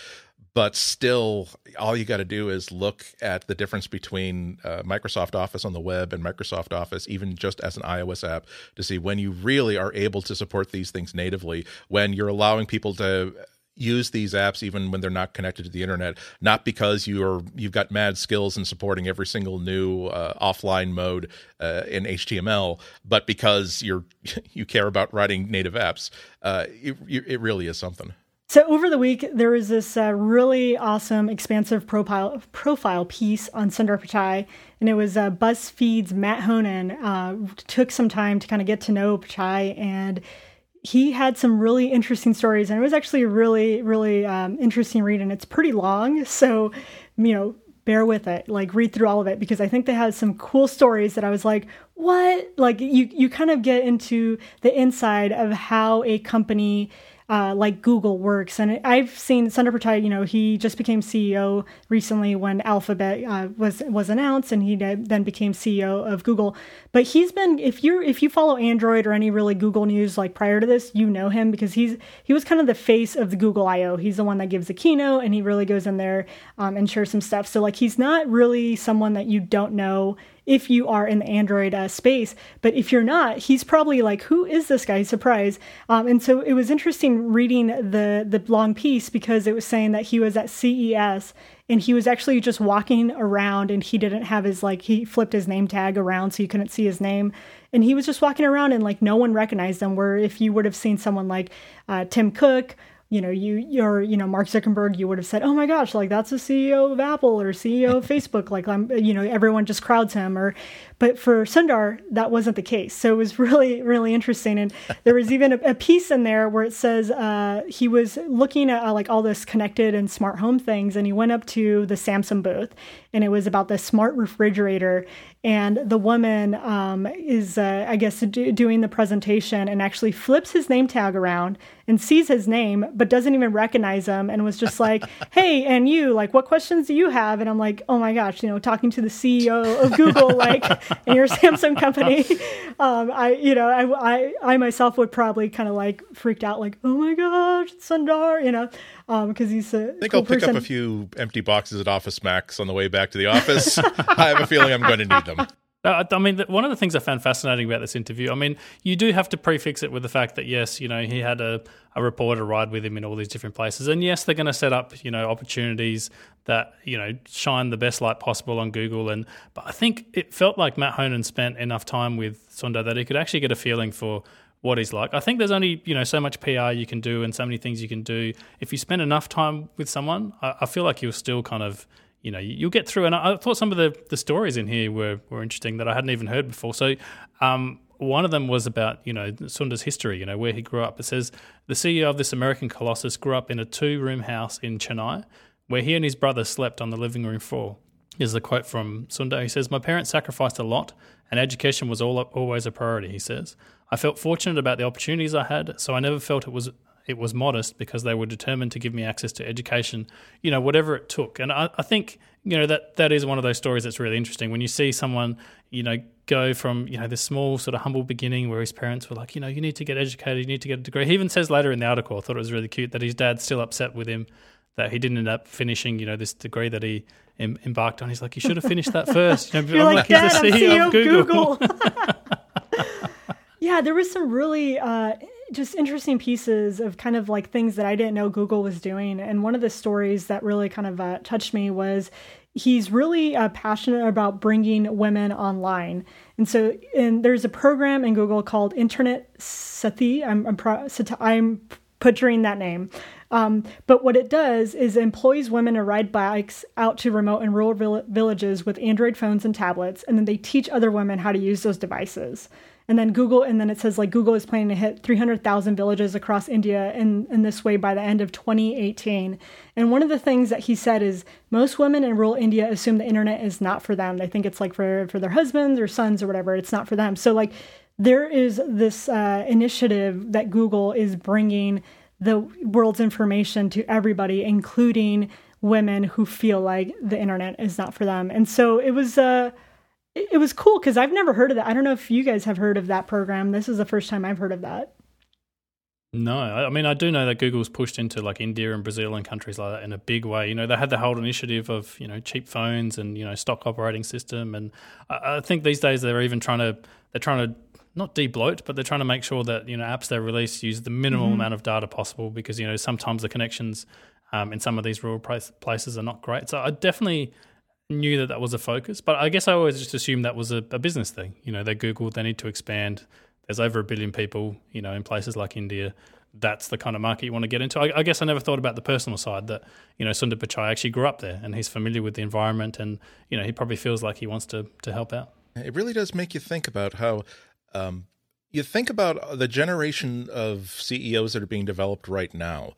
but still all you got to do is look at the difference between uh, microsoft office on the web and microsoft office even just as an ios app to see when you really are able to support these things natively when you're allowing people to use these apps even when they're not connected to the internet not because you're you've got mad skills in supporting every single new uh, offline mode uh, in html but because you're you care about writing native apps uh, it, it really is something so over the week, there was this uh, really awesome, expansive profile profile piece on Sundar Pichai, and it was uh, BuzzFeed's Matt Honan uh, took some time to kind of get to know Pichai, and he had some really interesting stories, and it was actually a really, really um, interesting read, and it's pretty long, so you know. Bear with it, like read through all of it because I think they had some cool stories that I was like, what? Like you, you kind of get into the inside of how a company uh, like Google works. And I've seen Sundar Pichai, you know, he just became CEO recently when Alphabet uh, was was announced, and he then became CEO of Google. But he's been, if you if you follow Android or any really Google news like prior to this, you know him because he's he was kind of the face of the Google I/O. He's the one that gives the keynote, and he really goes in there um, and shares some stuff. So like he's not really someone that you don't know if you are in the Android uh, space. But if you're not, he's probably like, who is this guy? Surprise. Um, and so it was interesting reading the, the long piece because it was saying that he was at CES and he was actually just walking around and he didn't have his like he flipped his name tag around so you couldn't see his name and he was just walking around and like no one recognized him where if you would have seen someone like uh, tim cook you know, you you're you know Mark Zuckerberg, you would have said, "Oh my gosh, like that's the CEO of Apple or CEO of Facebook." Like I'm, you know, everyone just crowds him. Or, but for Sundar, that wasn't the case. So it was really really interesting. And there was even a, a piece in there where it says uh, he was looking at uh, like all this connected and smart home things, and he went up to the Samsung booth, and it was about the smart refrigerator, and the woman um, is uh, i guess do, doing the presentation and actually flips his name tag around and sees his name but doesn't even recognize him and was just like hey and you like what questions do you have and i'm like oh my gosh you know talking to the ceo of google like in your samsung company um, i you know I, I i myself would probably kind of like freaked out like oh my gosh sundar you know because um, he's a. I think cool I'll pick person. up a few empty boxes at Office Max on the way back to the office. I have a feeling I'm going to need them. Uh, I mean, one of the things I found fascinating about this interview, I mean, you do have to prefix it with the fact that, yes, you know, he had a, a reporter ride with him in all these different places. And yes, they're going to set up, you know, opportunities that, you know, shine the best light possible on Google. And But I think it felt like Matt Honan spent enough time with Sundar that he could actually get a feeling for what he's like. I think there's only you know so much PR you can do and so many things you can do. If you spend enough time with someone, I, I feel like you'll still kind of you know you'll get through. And I, thought some of the the stories in here were were interesting that I hadn't even heard before. So. Um, one of them was about you know Sundar's history, you know where he grew up. It says the CEO of this American colossus grew up in a two-room house in Chennai, where he and his brother slept on the living room floor. Is the quote from Sundar. He says, "My parents sacrificed a lot, and education was all, always a priority." He says, I felt fortunate about the opportunities I had, so I never felt it was it was modest because they were determined to give me access to education, you know, whatever it took. And I, I think, you know, that that is one of those stories that's really interesting. When you see someone, you know, go from, you know, this small sort of humble beginning where his parents were like, you know, you need to get educated, you need to get a degree. He even says later in the article, I thought it was really cute that his dad's still upset with him that he didn't end up finishing, you know, this degree that he em- embarked on. He's like, you should have finished that first. You know, You're I'm like, Dad, I'm CEO of Google. Google. yeah, there was some really uh, just interesting pieces of kind of like things that I didn't know Google was doing. And one of the stories that really kind of uh, touched me was he's really uh, passionate about bringing women online. And so, and there's a program in Google called Internet Saathi. I'm, I'm, pro, I'm butchering that name. Um, but what it does is employs women to ride bikes out to remote and rural vill- villages with Android phones and tablets, and then they teach other women how to use those devices. And then Google, and then it says like Google is planning to hit 300,000 villages across India in, in this way by the end of 2018. And one of the things that he said is most women in rural India assume the internet is not for them. They think it's like for, for their husbands or sons or whatever. It's not for them. So like there is this uh, initiative that Google is bringing the world's information to everybody, including women who feel like the internet is not for them. And so it was uh it was cool because I've never heard of that. I don't know if you guys have heard of that program. This is the first time I've heard of that. No, I mean I do know that Google's pushed into like India and Brazil and countries like that in a big way. You know, they had the whole initiative of you know cheap phones and you know stock operating system, and I, I think these days they're even trying to they're trying to not debloat, but they're trying to make sure that you know apps they release use the minimal mm-hmm. amount of data possible because you know sometimes the connections um, in some of these rural places are not great. So I definitely knew that that was a focus, but I guess I always just assumed that was a, a business thing. You know, they Google, they need to expand. There's over a billion people, you know, in places like India. That's the kind of market you want to get into. I, I guess I never thought about the personal side that you know Sundar Pichai actually grew up there and he's familiar with the environment, and you know he probably feels like he wants to to help out. It really does make you think about how um, you think about the generation of CEOs that are being developed right now.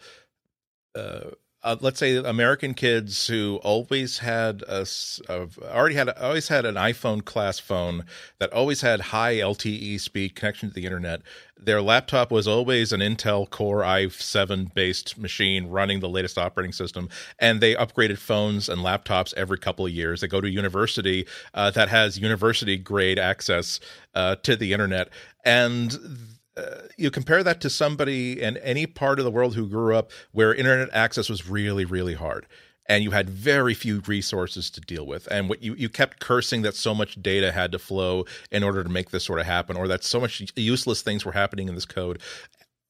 Uh, uh, let's say American kids who always had a, uh, already had always had an iPhone class phone that always had high LTE speed connection to the internet. Their laptop was always an Intel Core i7 based machine running the latest operating system, and they upgraded phones and laptops every couple of years. They go to university uh, that has university grade access uh, to the internet, and you compare that to somebody in any part of the world who grew up where internet access was really really hard and you had very few resources to deal with and what you, you kept cursing that so much data had to flow in order to make this sort of happen or that so much useless things were happening in this code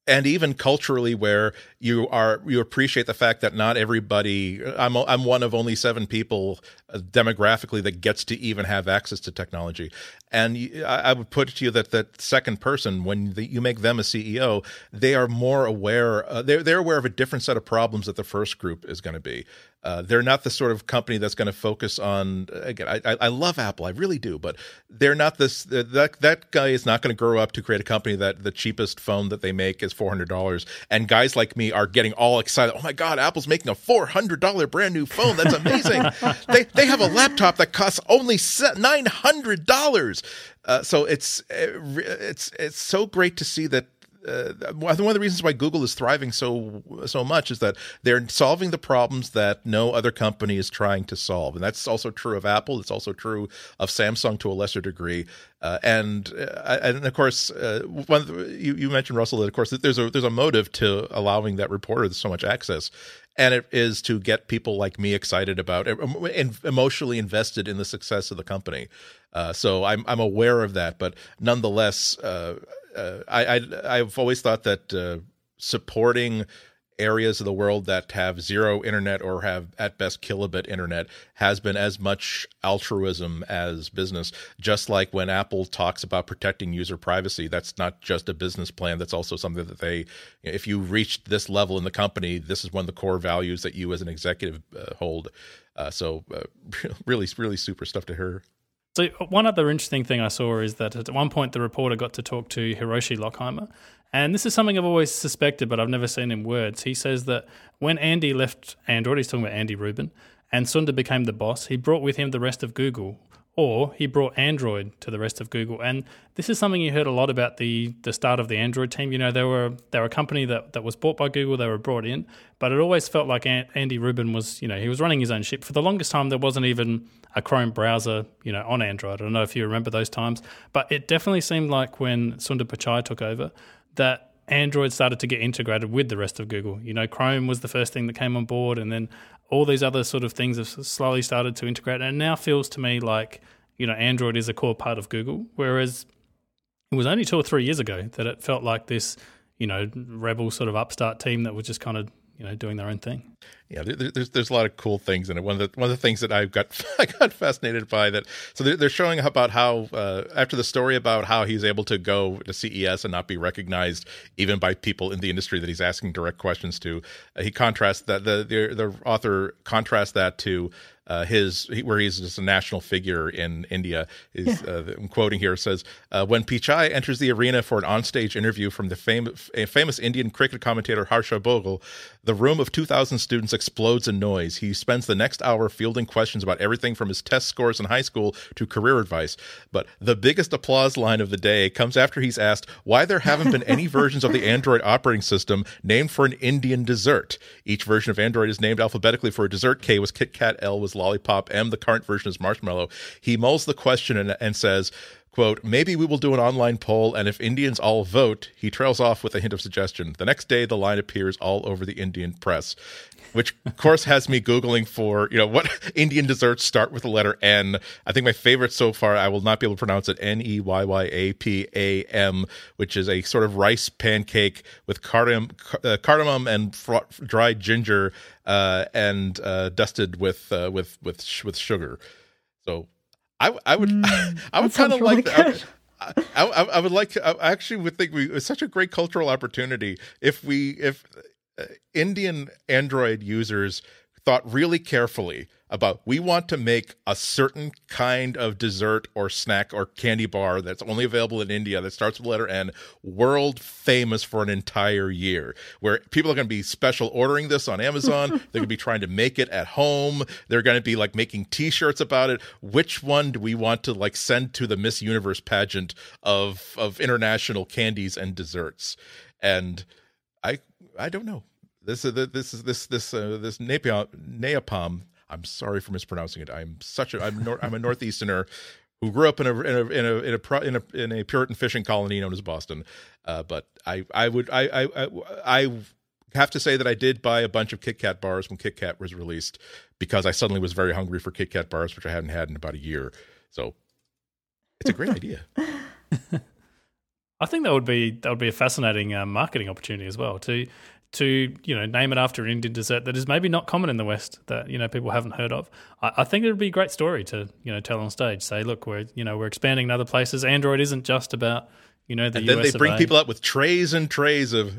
and even culturally where you are you appreciate the fact that not everybody I'm I'm one of only 7 people uh, demographically that gets to even have access to technology. And I, would put to you that that second person when the, you make them a CEO they are more aware uh, they're they're aware of a different set of problems that the first group is going to be uh, they're not the sort of company that's going to focus on. Again, I, I love Apple, I really do, but they're not this. That that guy is not going to grow up to create a company that the cheapest phone that they make is four hundred dollars, and guys like me are getting all excited. Oh my God, Apple's making a four hundred dollar brand new phone. That's amazing. they they have a laptop that costs only nine hundred dollars. Uh, so it's it's it's so great to see that uh, one of the reasons why Google is thriving so so much is that they're solving the problems that no other company is trying to solve, and that's also true of Apple. It's also true of Samsung to a lesser degree. Uh, and uh, and of course, uh, one the, you, you mentioned Russell that of course there's a there's a motive to allowing that reporter so much access, and it is to get people like me excited about and emotionally invested in the success of the company. Uh, so I'm I'm aware of that, but nonetheless, uh, uh, I, I have always thought that uh, supporting areas of the world that have zero internet or have at best kilobit internet has been as much altruism as business. Just like when apple talks about protecting user privacy that's not just a business plan that's also something that they if you reach this level in the company this is one of the core values that you as an executive uh, hold. Uh, so uh, really really super stuff to hear so one other interesting thing I saw is that at one point the reporter got to talk to Hiroshi Lockheimer, and this is something I've always suspected, but I've never seen in words. He says that when Andy left Android, he's talking about Andy Rubin, and Sundar became the boss, he brought with him the rest of Google. Or he brought Android to the rest of Google. And this is something you heard a lot about the the start of the Android team. You know, they were they were a company that, that was bought by Google, they were brought in, but it always felt like Andy Rubin was, you know, he was running his own ship. For the longest time, there wasn't even a Chrome browser, you know, on Android. I don't know if you remember those times, but it definitely seemed like when Sundar Pichai took over that Android started to get integrated with the rest of Google. You know, Chrome was the first thing that came on board, and then all these other sort of things have slowly started to integrate. And it now feels to me like, you know, Android is a core part of Google, whereas it was only two or three years ago that it felt like this, you know, rebel sort of upstart team that was just kind of you know doing their own thing. Yeah, there's there's a lot of cool things in it. One of the one of the things that I got I got fascinated by that. So they're they're showing about how uh, after the story about how he's able to go to CES and not be recognized even by people in the industry that he's asking direct questions to. Uh, he contrasts that the, the the author contrasts that to uh, his where he's just a national figure in India. Is yeah. uh, I'm quoting here says uh, when Pichai enters the arena for an onstage interview from the famous famous Indian cricket commentator Harsha Bhogle, the room of 2,000 students explodes in noise. He spends the next hour fielding questions about everything from his test scores in high school to career advice. But the biggest applause line of the day comes after he's asked why there haven't been any versions of the Android operating system named for an Indian dessert. Each version of Android is named alphabetically for a dessert. K was Kit Kat, L was lollipop. M, the current version is marshmallow. He mulls the question and, and says, quote, maybe we will do an online poll, and if Indians all vote, he trails off with a hint of suggestion. The next day, the line appears all over the Indian press, which, of course, has me Googling for, you know, what Indian desserts start with the letter N. I think my favorite so far, I will not be able to pronounce it, N E Y Y A P A M, which is a sort of rice pancake with cardamom, uh, cardamom and fr- dried ginger uh, and uh, dusted with, uh, with, with, with sugar. So I, I would mm, I would kind of really like that. I, I, I, would like to, I actually would think we it's such a great cultural opportunity if we if Uh, Indian Android users thought really carefully about we want to make a certain kind of dessert or snack or candy bar that's only available in India that starts with the letter N, world famous for an entire year, where people are going to be special ordering this on Amazon. They're going to be trying to make it at home. They're going to be like making T-shirts about it. Which one do we want to like send to the Miss Universe pageant of of international candies and desserts? And I I don't know. This is this is this this uh, this napalm, napalm I'm sorry for mispronouncing it. I'm such a I'm, nor, I'm a northeasterner who grew up in a in a in a in a, in a, in a Puritan fishing colony known as Boston. Uh, but I I would I, I I I have to say that I did buy a bunch of Kit Kat bars when Kit Kat was released because I suddenly was very hungry for Kit Kat bars, which I hadn't had in about a year. So it's a great idea. I think that would be that would be a fascinating uh, marketing opportunity as well to to you know name it after an Indian dessert that is maybe not common in the West that you know people haven't heard of. I, I, think it would be a great story to you know tell on stage. Say, look, we're you know we're expanding in other places. Android isn't just about you know the and then US they bring people up with trays and trays of.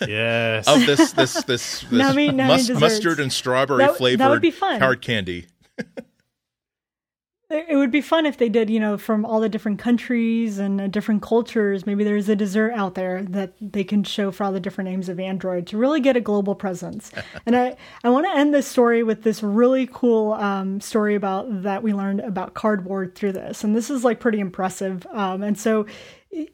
yes. of this this this, this nummy, nummy mus- mustard and strawberry that, flavored that would be fun. hard candy. It would be fun if they did, you know, from all the different countries and uh, different cultures. Maybe there's a dessert out there that they can show for all the different names of Android to really get a global presence. and I, I want to end this story with this really cool um, story about that we learned about cardboard through this. And this is like pretty impressive. Um, and so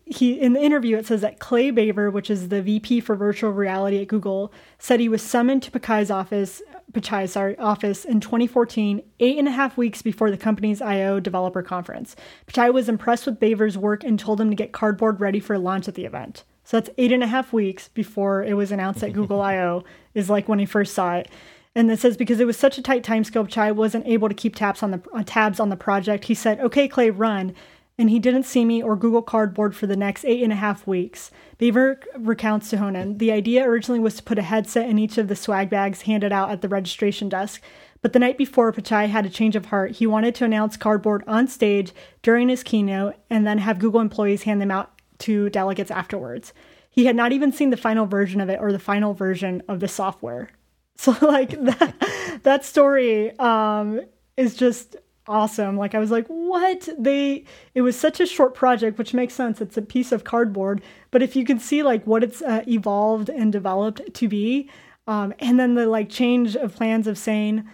he in the interview it says that Clay Bavor, which is the VP for virtual reality at Google, said he was summoned to Pichai's office, Pichai's sorry, office in 2014, eight and a half weeks before the company's I/O developer conference. Pichai was impressed with Bavor's work and told him to get cardboard ready for launch at the event. So that's eight and a half weeks before it was announced at Google I/O is like when he first saw it. And it says because it was such a tight time scope, Chai wasn't able to keep tabs on the uh, tabs on the project. He said, "Okay, Clay, run." and he didn't see me or Google Cardboard for the next eight and a half weeks. Bavor recounts to Honan the idea originally was to put a headset in each of the swag bags handed out at the registration desk. But the night before, Pichai had a change of heart. He wanted to announce Cardboard on stage during his keynote and then have Google employees hand them out to delegates afterwards. He had not even seen the final version of it or the final version of the software. So, like, that, that story um, is just awesome. Like I was like, what? They it was such a short project, which makes sense. It's a piece of cardboard, but if you can see like what it's uh, evolved and developed to be, um, and then the like change of plans of saying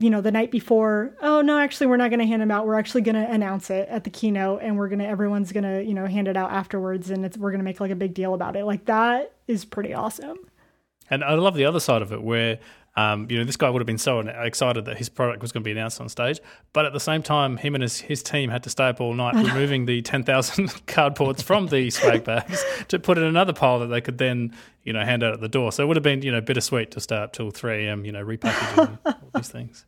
you know, the night before, oh no, actually we're not going to hand them out. We're actually going to announce it at the keynote and we're going to everyone's going to, you know, hand it out afterwards and we're going to make like a big deal about it. Like that is pretty awesome. And I love the other side of it where um, you know, this guy would have been so excited that his product was going to be announced on stage, but at the same time, him and his, his team had to stay up all night removing the ten thousand cardboards from the swag bags to put in another pile that they could then, you know, hand out at the door. So it would have been, you know, bittersweet to stay up till three a.m. You know, repackaging all these things.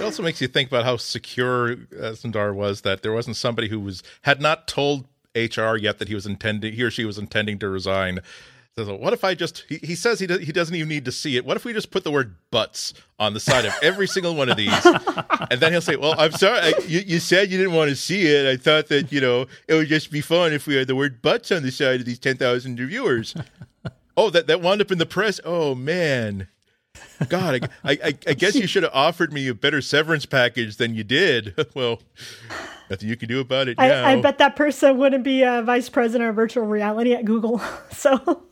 It also makes you think about how secure uh, Sundar was that there wasn't somebody who was had not told HR yet that he was intending he or she was intending to resign so what if I just, he, he says he, do, he doesn't even need to see it. What if we just put the word butts on the side of every single one of these? And then he'll say, well, I'm sorry. I, you, you said you didn't want to see it. I thought that, you know, it would just be fun if we had the word butts on the side of these 10,000 reviewers. oh, that, that wound up in the press. Oh, man. God, I, I, I guess you should have offered me a better severance package than you did. well, nothing you can do about it. I, I bet that person wouldn't be a vice president of virtual reality at Google. So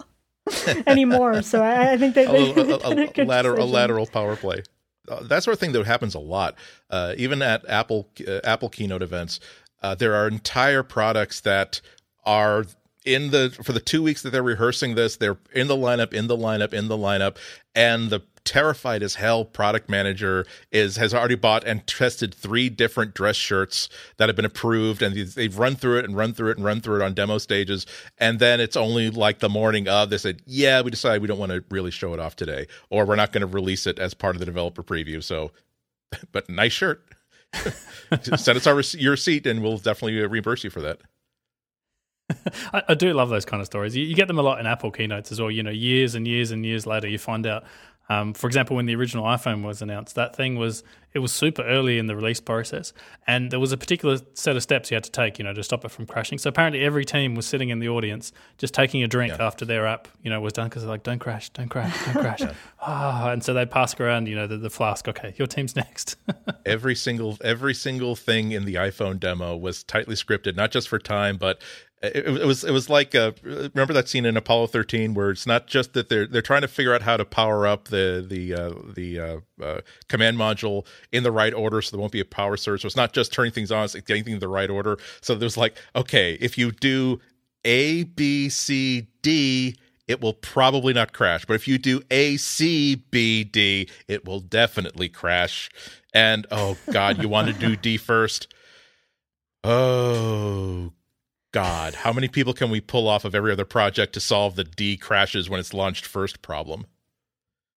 anymore. So I, I think that a, a, a, a lateral, a lateral power play. Uh, that sort of thing that happens a lot, uh, even at Apple uh, Apple keynote events. Uh, there are entire products that are in the for the two weeks that they're rehearsing this. They're in the lineup, in the lineup, in the lineup, and the terrified as hell product manager is has already bought and tested three different dress shirts that have been approved and they've run through it and run through it and run through it on demo stages and then it's only like the morning of they said yeah we decided we don't want to really show it off today or we're not going to release it as part of the developer preview so but nice shirt send us our your receipt and we'll definitely uh, reimburse you for that I, I, do love those kind of stories. You, you, get them a lot in Apple keynotes as well. You know, years and years and years later, you find out um, for example, when the original iPhone was announced, that thing was it was super early in the release process, and there was a particular set of steps you had to take, you know, to stop it from crashing. So apparently, every team was sitting in the audience just taking a drink yeah. after their app, you know, was done because they're like, "Don't crash, don't crash, don't crash." Ah, and so they pass around, you know, the, the flask. Okay, your team's next. every single every single thing in the iPhone demo was tightly scripted, not just for time, but it, it, was it was like uh, remember that scene in Apollo 13 where it's not just that they're they're trying to figure out how to power up the the uh, the uh, uh, command module in the right order so there won't be a power surge. So it's not just turning things on; it's getting things in the right order. So there's like, okay, if you do A B C D, it will probably not crash. But if you do A C B D, it will definitely crash. And oh god, you want to do D first? Oh God, how many people can we pull off of every other project to solve the D crashes when it's launched first problem?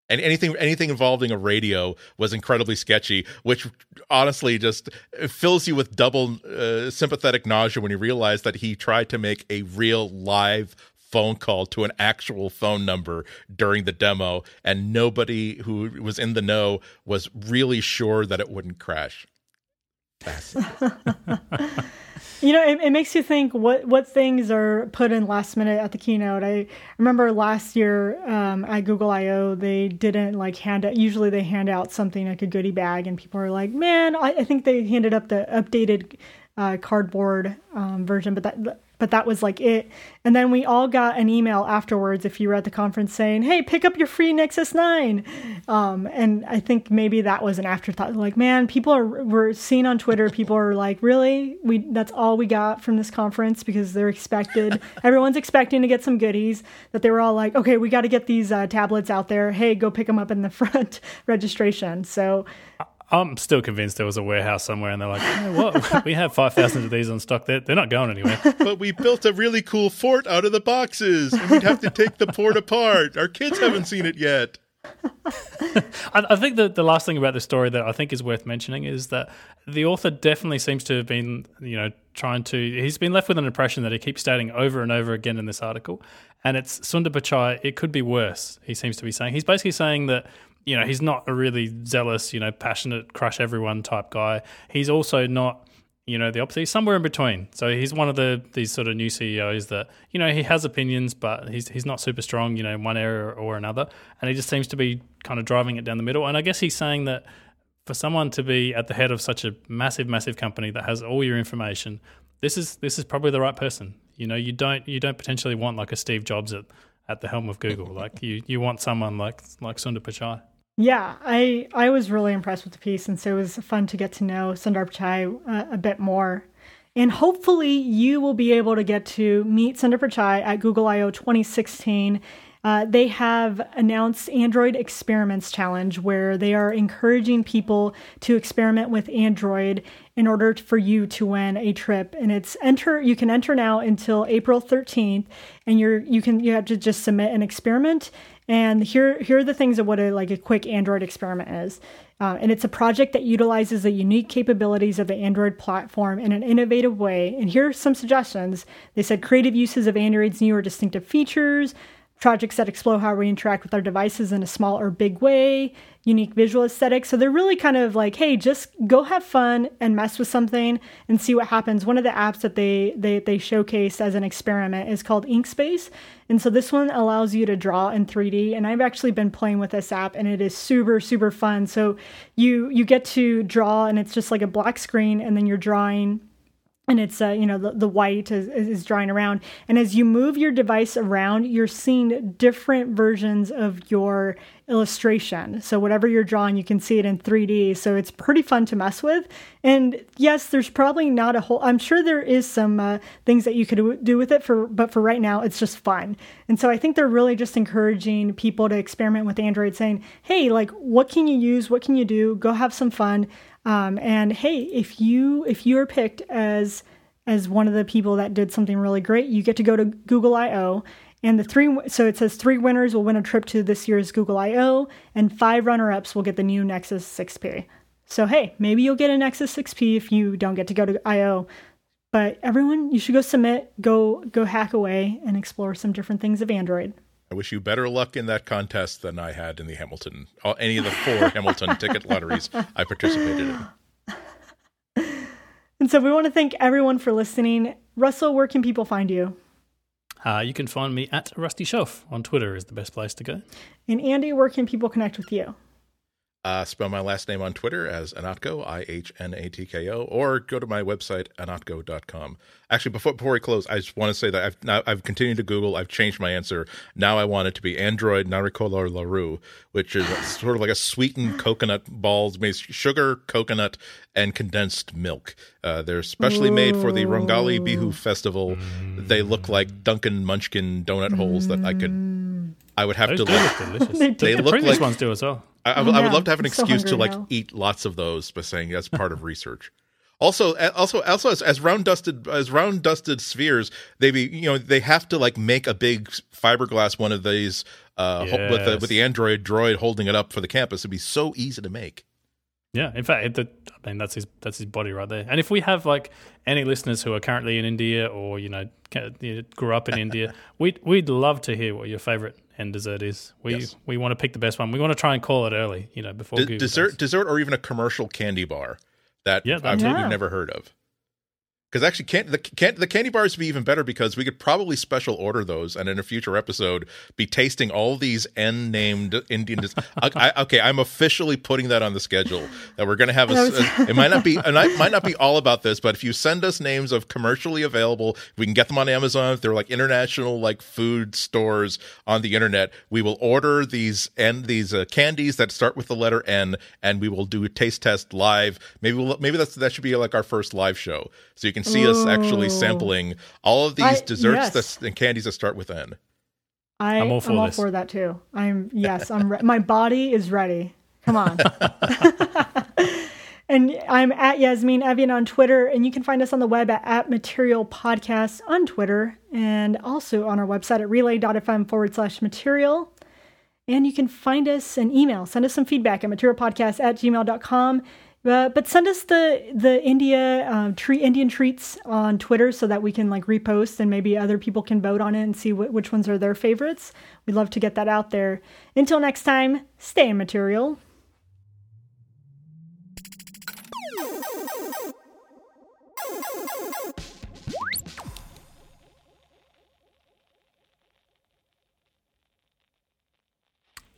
And anything anything involving a radio was incredibly sketchy, which honestly just fills you with double uh, sympathetic nausea when you realize that he tried to make a real live phone call to an actual phone number during the demo, and nobody who was in the know was really sure that it wouldn't crash. You know, it, it, makes you think what what things are put in last minute at the keynote. I remember last year um, at Google I/O, they didn't like hand out. Usually, they hand out something like a goodie bag, and people are like, "Man, I, I think they handed up the updated uh, cardboard um, version, but that but that was like it. And then we all got an email afterwards, if you were at the conference, saying, "Hey, pick up your free Nexus 9." Um, and I think maybe that was an afterthought. Like, man, people are we're seeing on Twitter, people are like, "Really? We that's all we got from this conference?" Because they're expected, everyone's expecting to get some goodies. That they were all like, "Okay, we got to get these uh, tablets out there. Hey, go pick them up in the front registration." So I'm still convinced there was a warehouse somewhere, and they're like, know what? we have 5,000 of these on stock. They're, they're not going anywhere. But we built a really cool fort out of the boxes, and we'd have to take the fort apart. Our kids haven't seen it yet. I, I think that the last thing about this story that I think is worth mentioning is that the author definitely seems to have been, you know, trying to. He's been left with an impression that he keeps stating over and over again in this article, and it's Sundar Pichai. It could be worse. He seems to be saying. He's basically saying that you know, he's not a really zealous, you know, passionate, crush everyone type guy. He's also not, you know, the opposite. He's somewhere in between. So he's one of the these sort of new CEOs that, you know, he has opinions, but he's he's not super strong, you know, in one area or another. And he just seems to be kind of driving it down the middle. And I guess he's saying that for someone to be at the head of such a massive, massive company that has all your information, this is this is probably the right person. You know, you don't you don't potentially want like a Steve Jobs at, at the helm of Google. like you you want someone like like Sundar Pichai. Yeah, I I was really impressed with the piece, and so it was fun to get to know Sundar Pichai uh, a bit more. And hopefully, you will be able to get to meet Sundar Pichai at Google I/O 2016. Uh, they have announced Android Experiments Challenge, where they are encouraging people to experiment with Android in order for you to win a trip. And it's enter. You can enter now until April 13th, and you're you can you have to just submit an experiment and here, here are the things of what a like a quick Android experiment is. Uh, and it's a project that utilizes the unique capabilities of the Android platform in an innovative way. And here are some suggestions. They said creative uses of Android's newer distinctive features, projects that explore how we interact with our devices in a small or big way, unique visual aesthetics. So they're really kind of like, hey, just go have fun and mess with something and see what happens. One of the apps that they they they as an experiment is called Inkspace. And so this one allows you to draw in 3D. And I've actually been playing with this app and it is super, super fun. So you you get to draw and it's just like a black screen and then you're drawing and it's uh, you know the, the white is, is drawing around. And as you move your device around you're seeing different versions of your illustration. So whatever you're drawing you can see it in 3d so it's pretty fun to mess with. And yes there's probably not a whole i'm sure there is some uh, things that you could do with it for but for right now it's just fun and so i think they're really just encouraging people to experiment with android saying hey like what can you use? What can you do? Go have some fun um, and hey, if you if you are picked as as one of the people that did something really great, you get to go to Google I/O. And the three so it says three winners will win a trip to this year's Google I/O, and five runner-ups will get the new Nexus 6P. So hey, maybe you'll get a Nexus 6P if you don't get to go to I/O. But everyone, you should go submit, go go hack away, and explore some different things of Android. I wish you better luck in that contest than I had in the Hamilton, uh, any of the four Hamilton ticket lotteries I participated in. And so we want to thank everyone for listening. Russell, where can people find you? Uh, you can find me at Rusty Shelf on Twitter is the best place to go. And Andy, where can people connect with you? Uh, spell my last name on Twitter as Ihnatko, I H N A T K O, or go to my website, ihnatko.com. Actually, before, before we close, I just want to say that I've now I've continued to Google. I've changed my answer. Now I want it to be Android Narikol Laru, which is sort of like a sweetened coconut balls, made sugar, coconut, and condensed milk. Uh, they're specially Ooh. made for the Rongali Bihu Festival. They look like Dunkin' Munchkin donut holes that I could. I would have Those to look. delicious. they, they look like ones do as well. I, I, I would love to have an excuse so to like now. eat lots of those by saying that's part of research. Also, also, also, as, as round dusted as round dusted spheres, they be you know they have to like make a big fiberglass one of these uh, yes. with the with the Android droid holding it up for the campus. It'd be so easy to make. Yeah, in fact, it, I mean that's his that's his body right there. And if we have like any listeners who are currently in India or you know grew up in India, we'd we'd love to hear what your favorite and dessert is. We yes. we want to pick the best one. We want to try and call it early, you know, before D- dessert, does. dessert, or even a commercial candy bar that yeah, I've yeah. never heard of. Because actually, can, the can, the candy bars would be even better because we could probably special order those, and in a future episode, be tasting all these N named Indian. I, I, okay, I'm officially putting that on the schedule. That we're going to have a, a, It might not be, and I might not be all about this, but if you send us names of commercially available, we can get them on Amazon. If they're like international like food stores on the internet, we will order these and these uh, candies that start with the letter N, and we will do a taste test live. Maybe we'll, maybe that's that should be like our first live show. So you can see Ooh. us actually sampling all of these I, desserts yes. and candies that start with N. I, I'm all for, I'm all for that too. I'm yes, I'm re- my body is ready. Come on. and I'm at Yasmine Evjen on Twitter, and you can find us on the web at, at Material Podcast on Twitter, and also on our website at relay.fm forward slash material. And you can find us an email, send us some feedback at materialpodcast at gmail.com. Uh, but send us the the India um, treat Indian treats on Twitter so that we can like repost and maybe other people can vote on it and see wh- which ones are their favorites. We'd love to get that out there. Until next time, stay in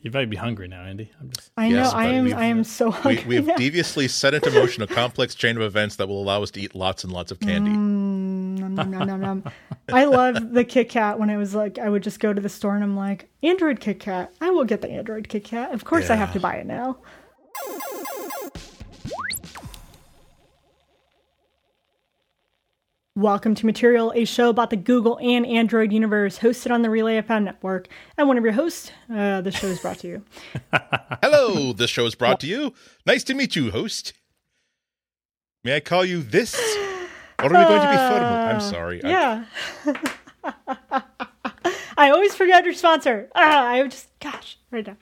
You might be hungry now, Andy. I'm just... I know. Yes, I am. I am so hungry. We, have deviously set into motion a complex chain of events that will allow us to eat lots and lots of candy. Mm, nom, nom, nom, nom. I love the Kit Kat when it was like I would just go to the store and I'm like, Android Kit Kat. I will get the Android Kit Kat. Of course, yeah. I have to buy it now. Welcome to Material, a show about the Google and Android universe, hosted on the Relay FM network. I'm one of your hosts. Uh, this show is brought to you. Hello, this show is brought to you. Nice to meet you, host. May I call you this? Or are we going to be formal? I'm sorry. Yeah. I always forget your sponsor. Ah, I just, gosh, right now.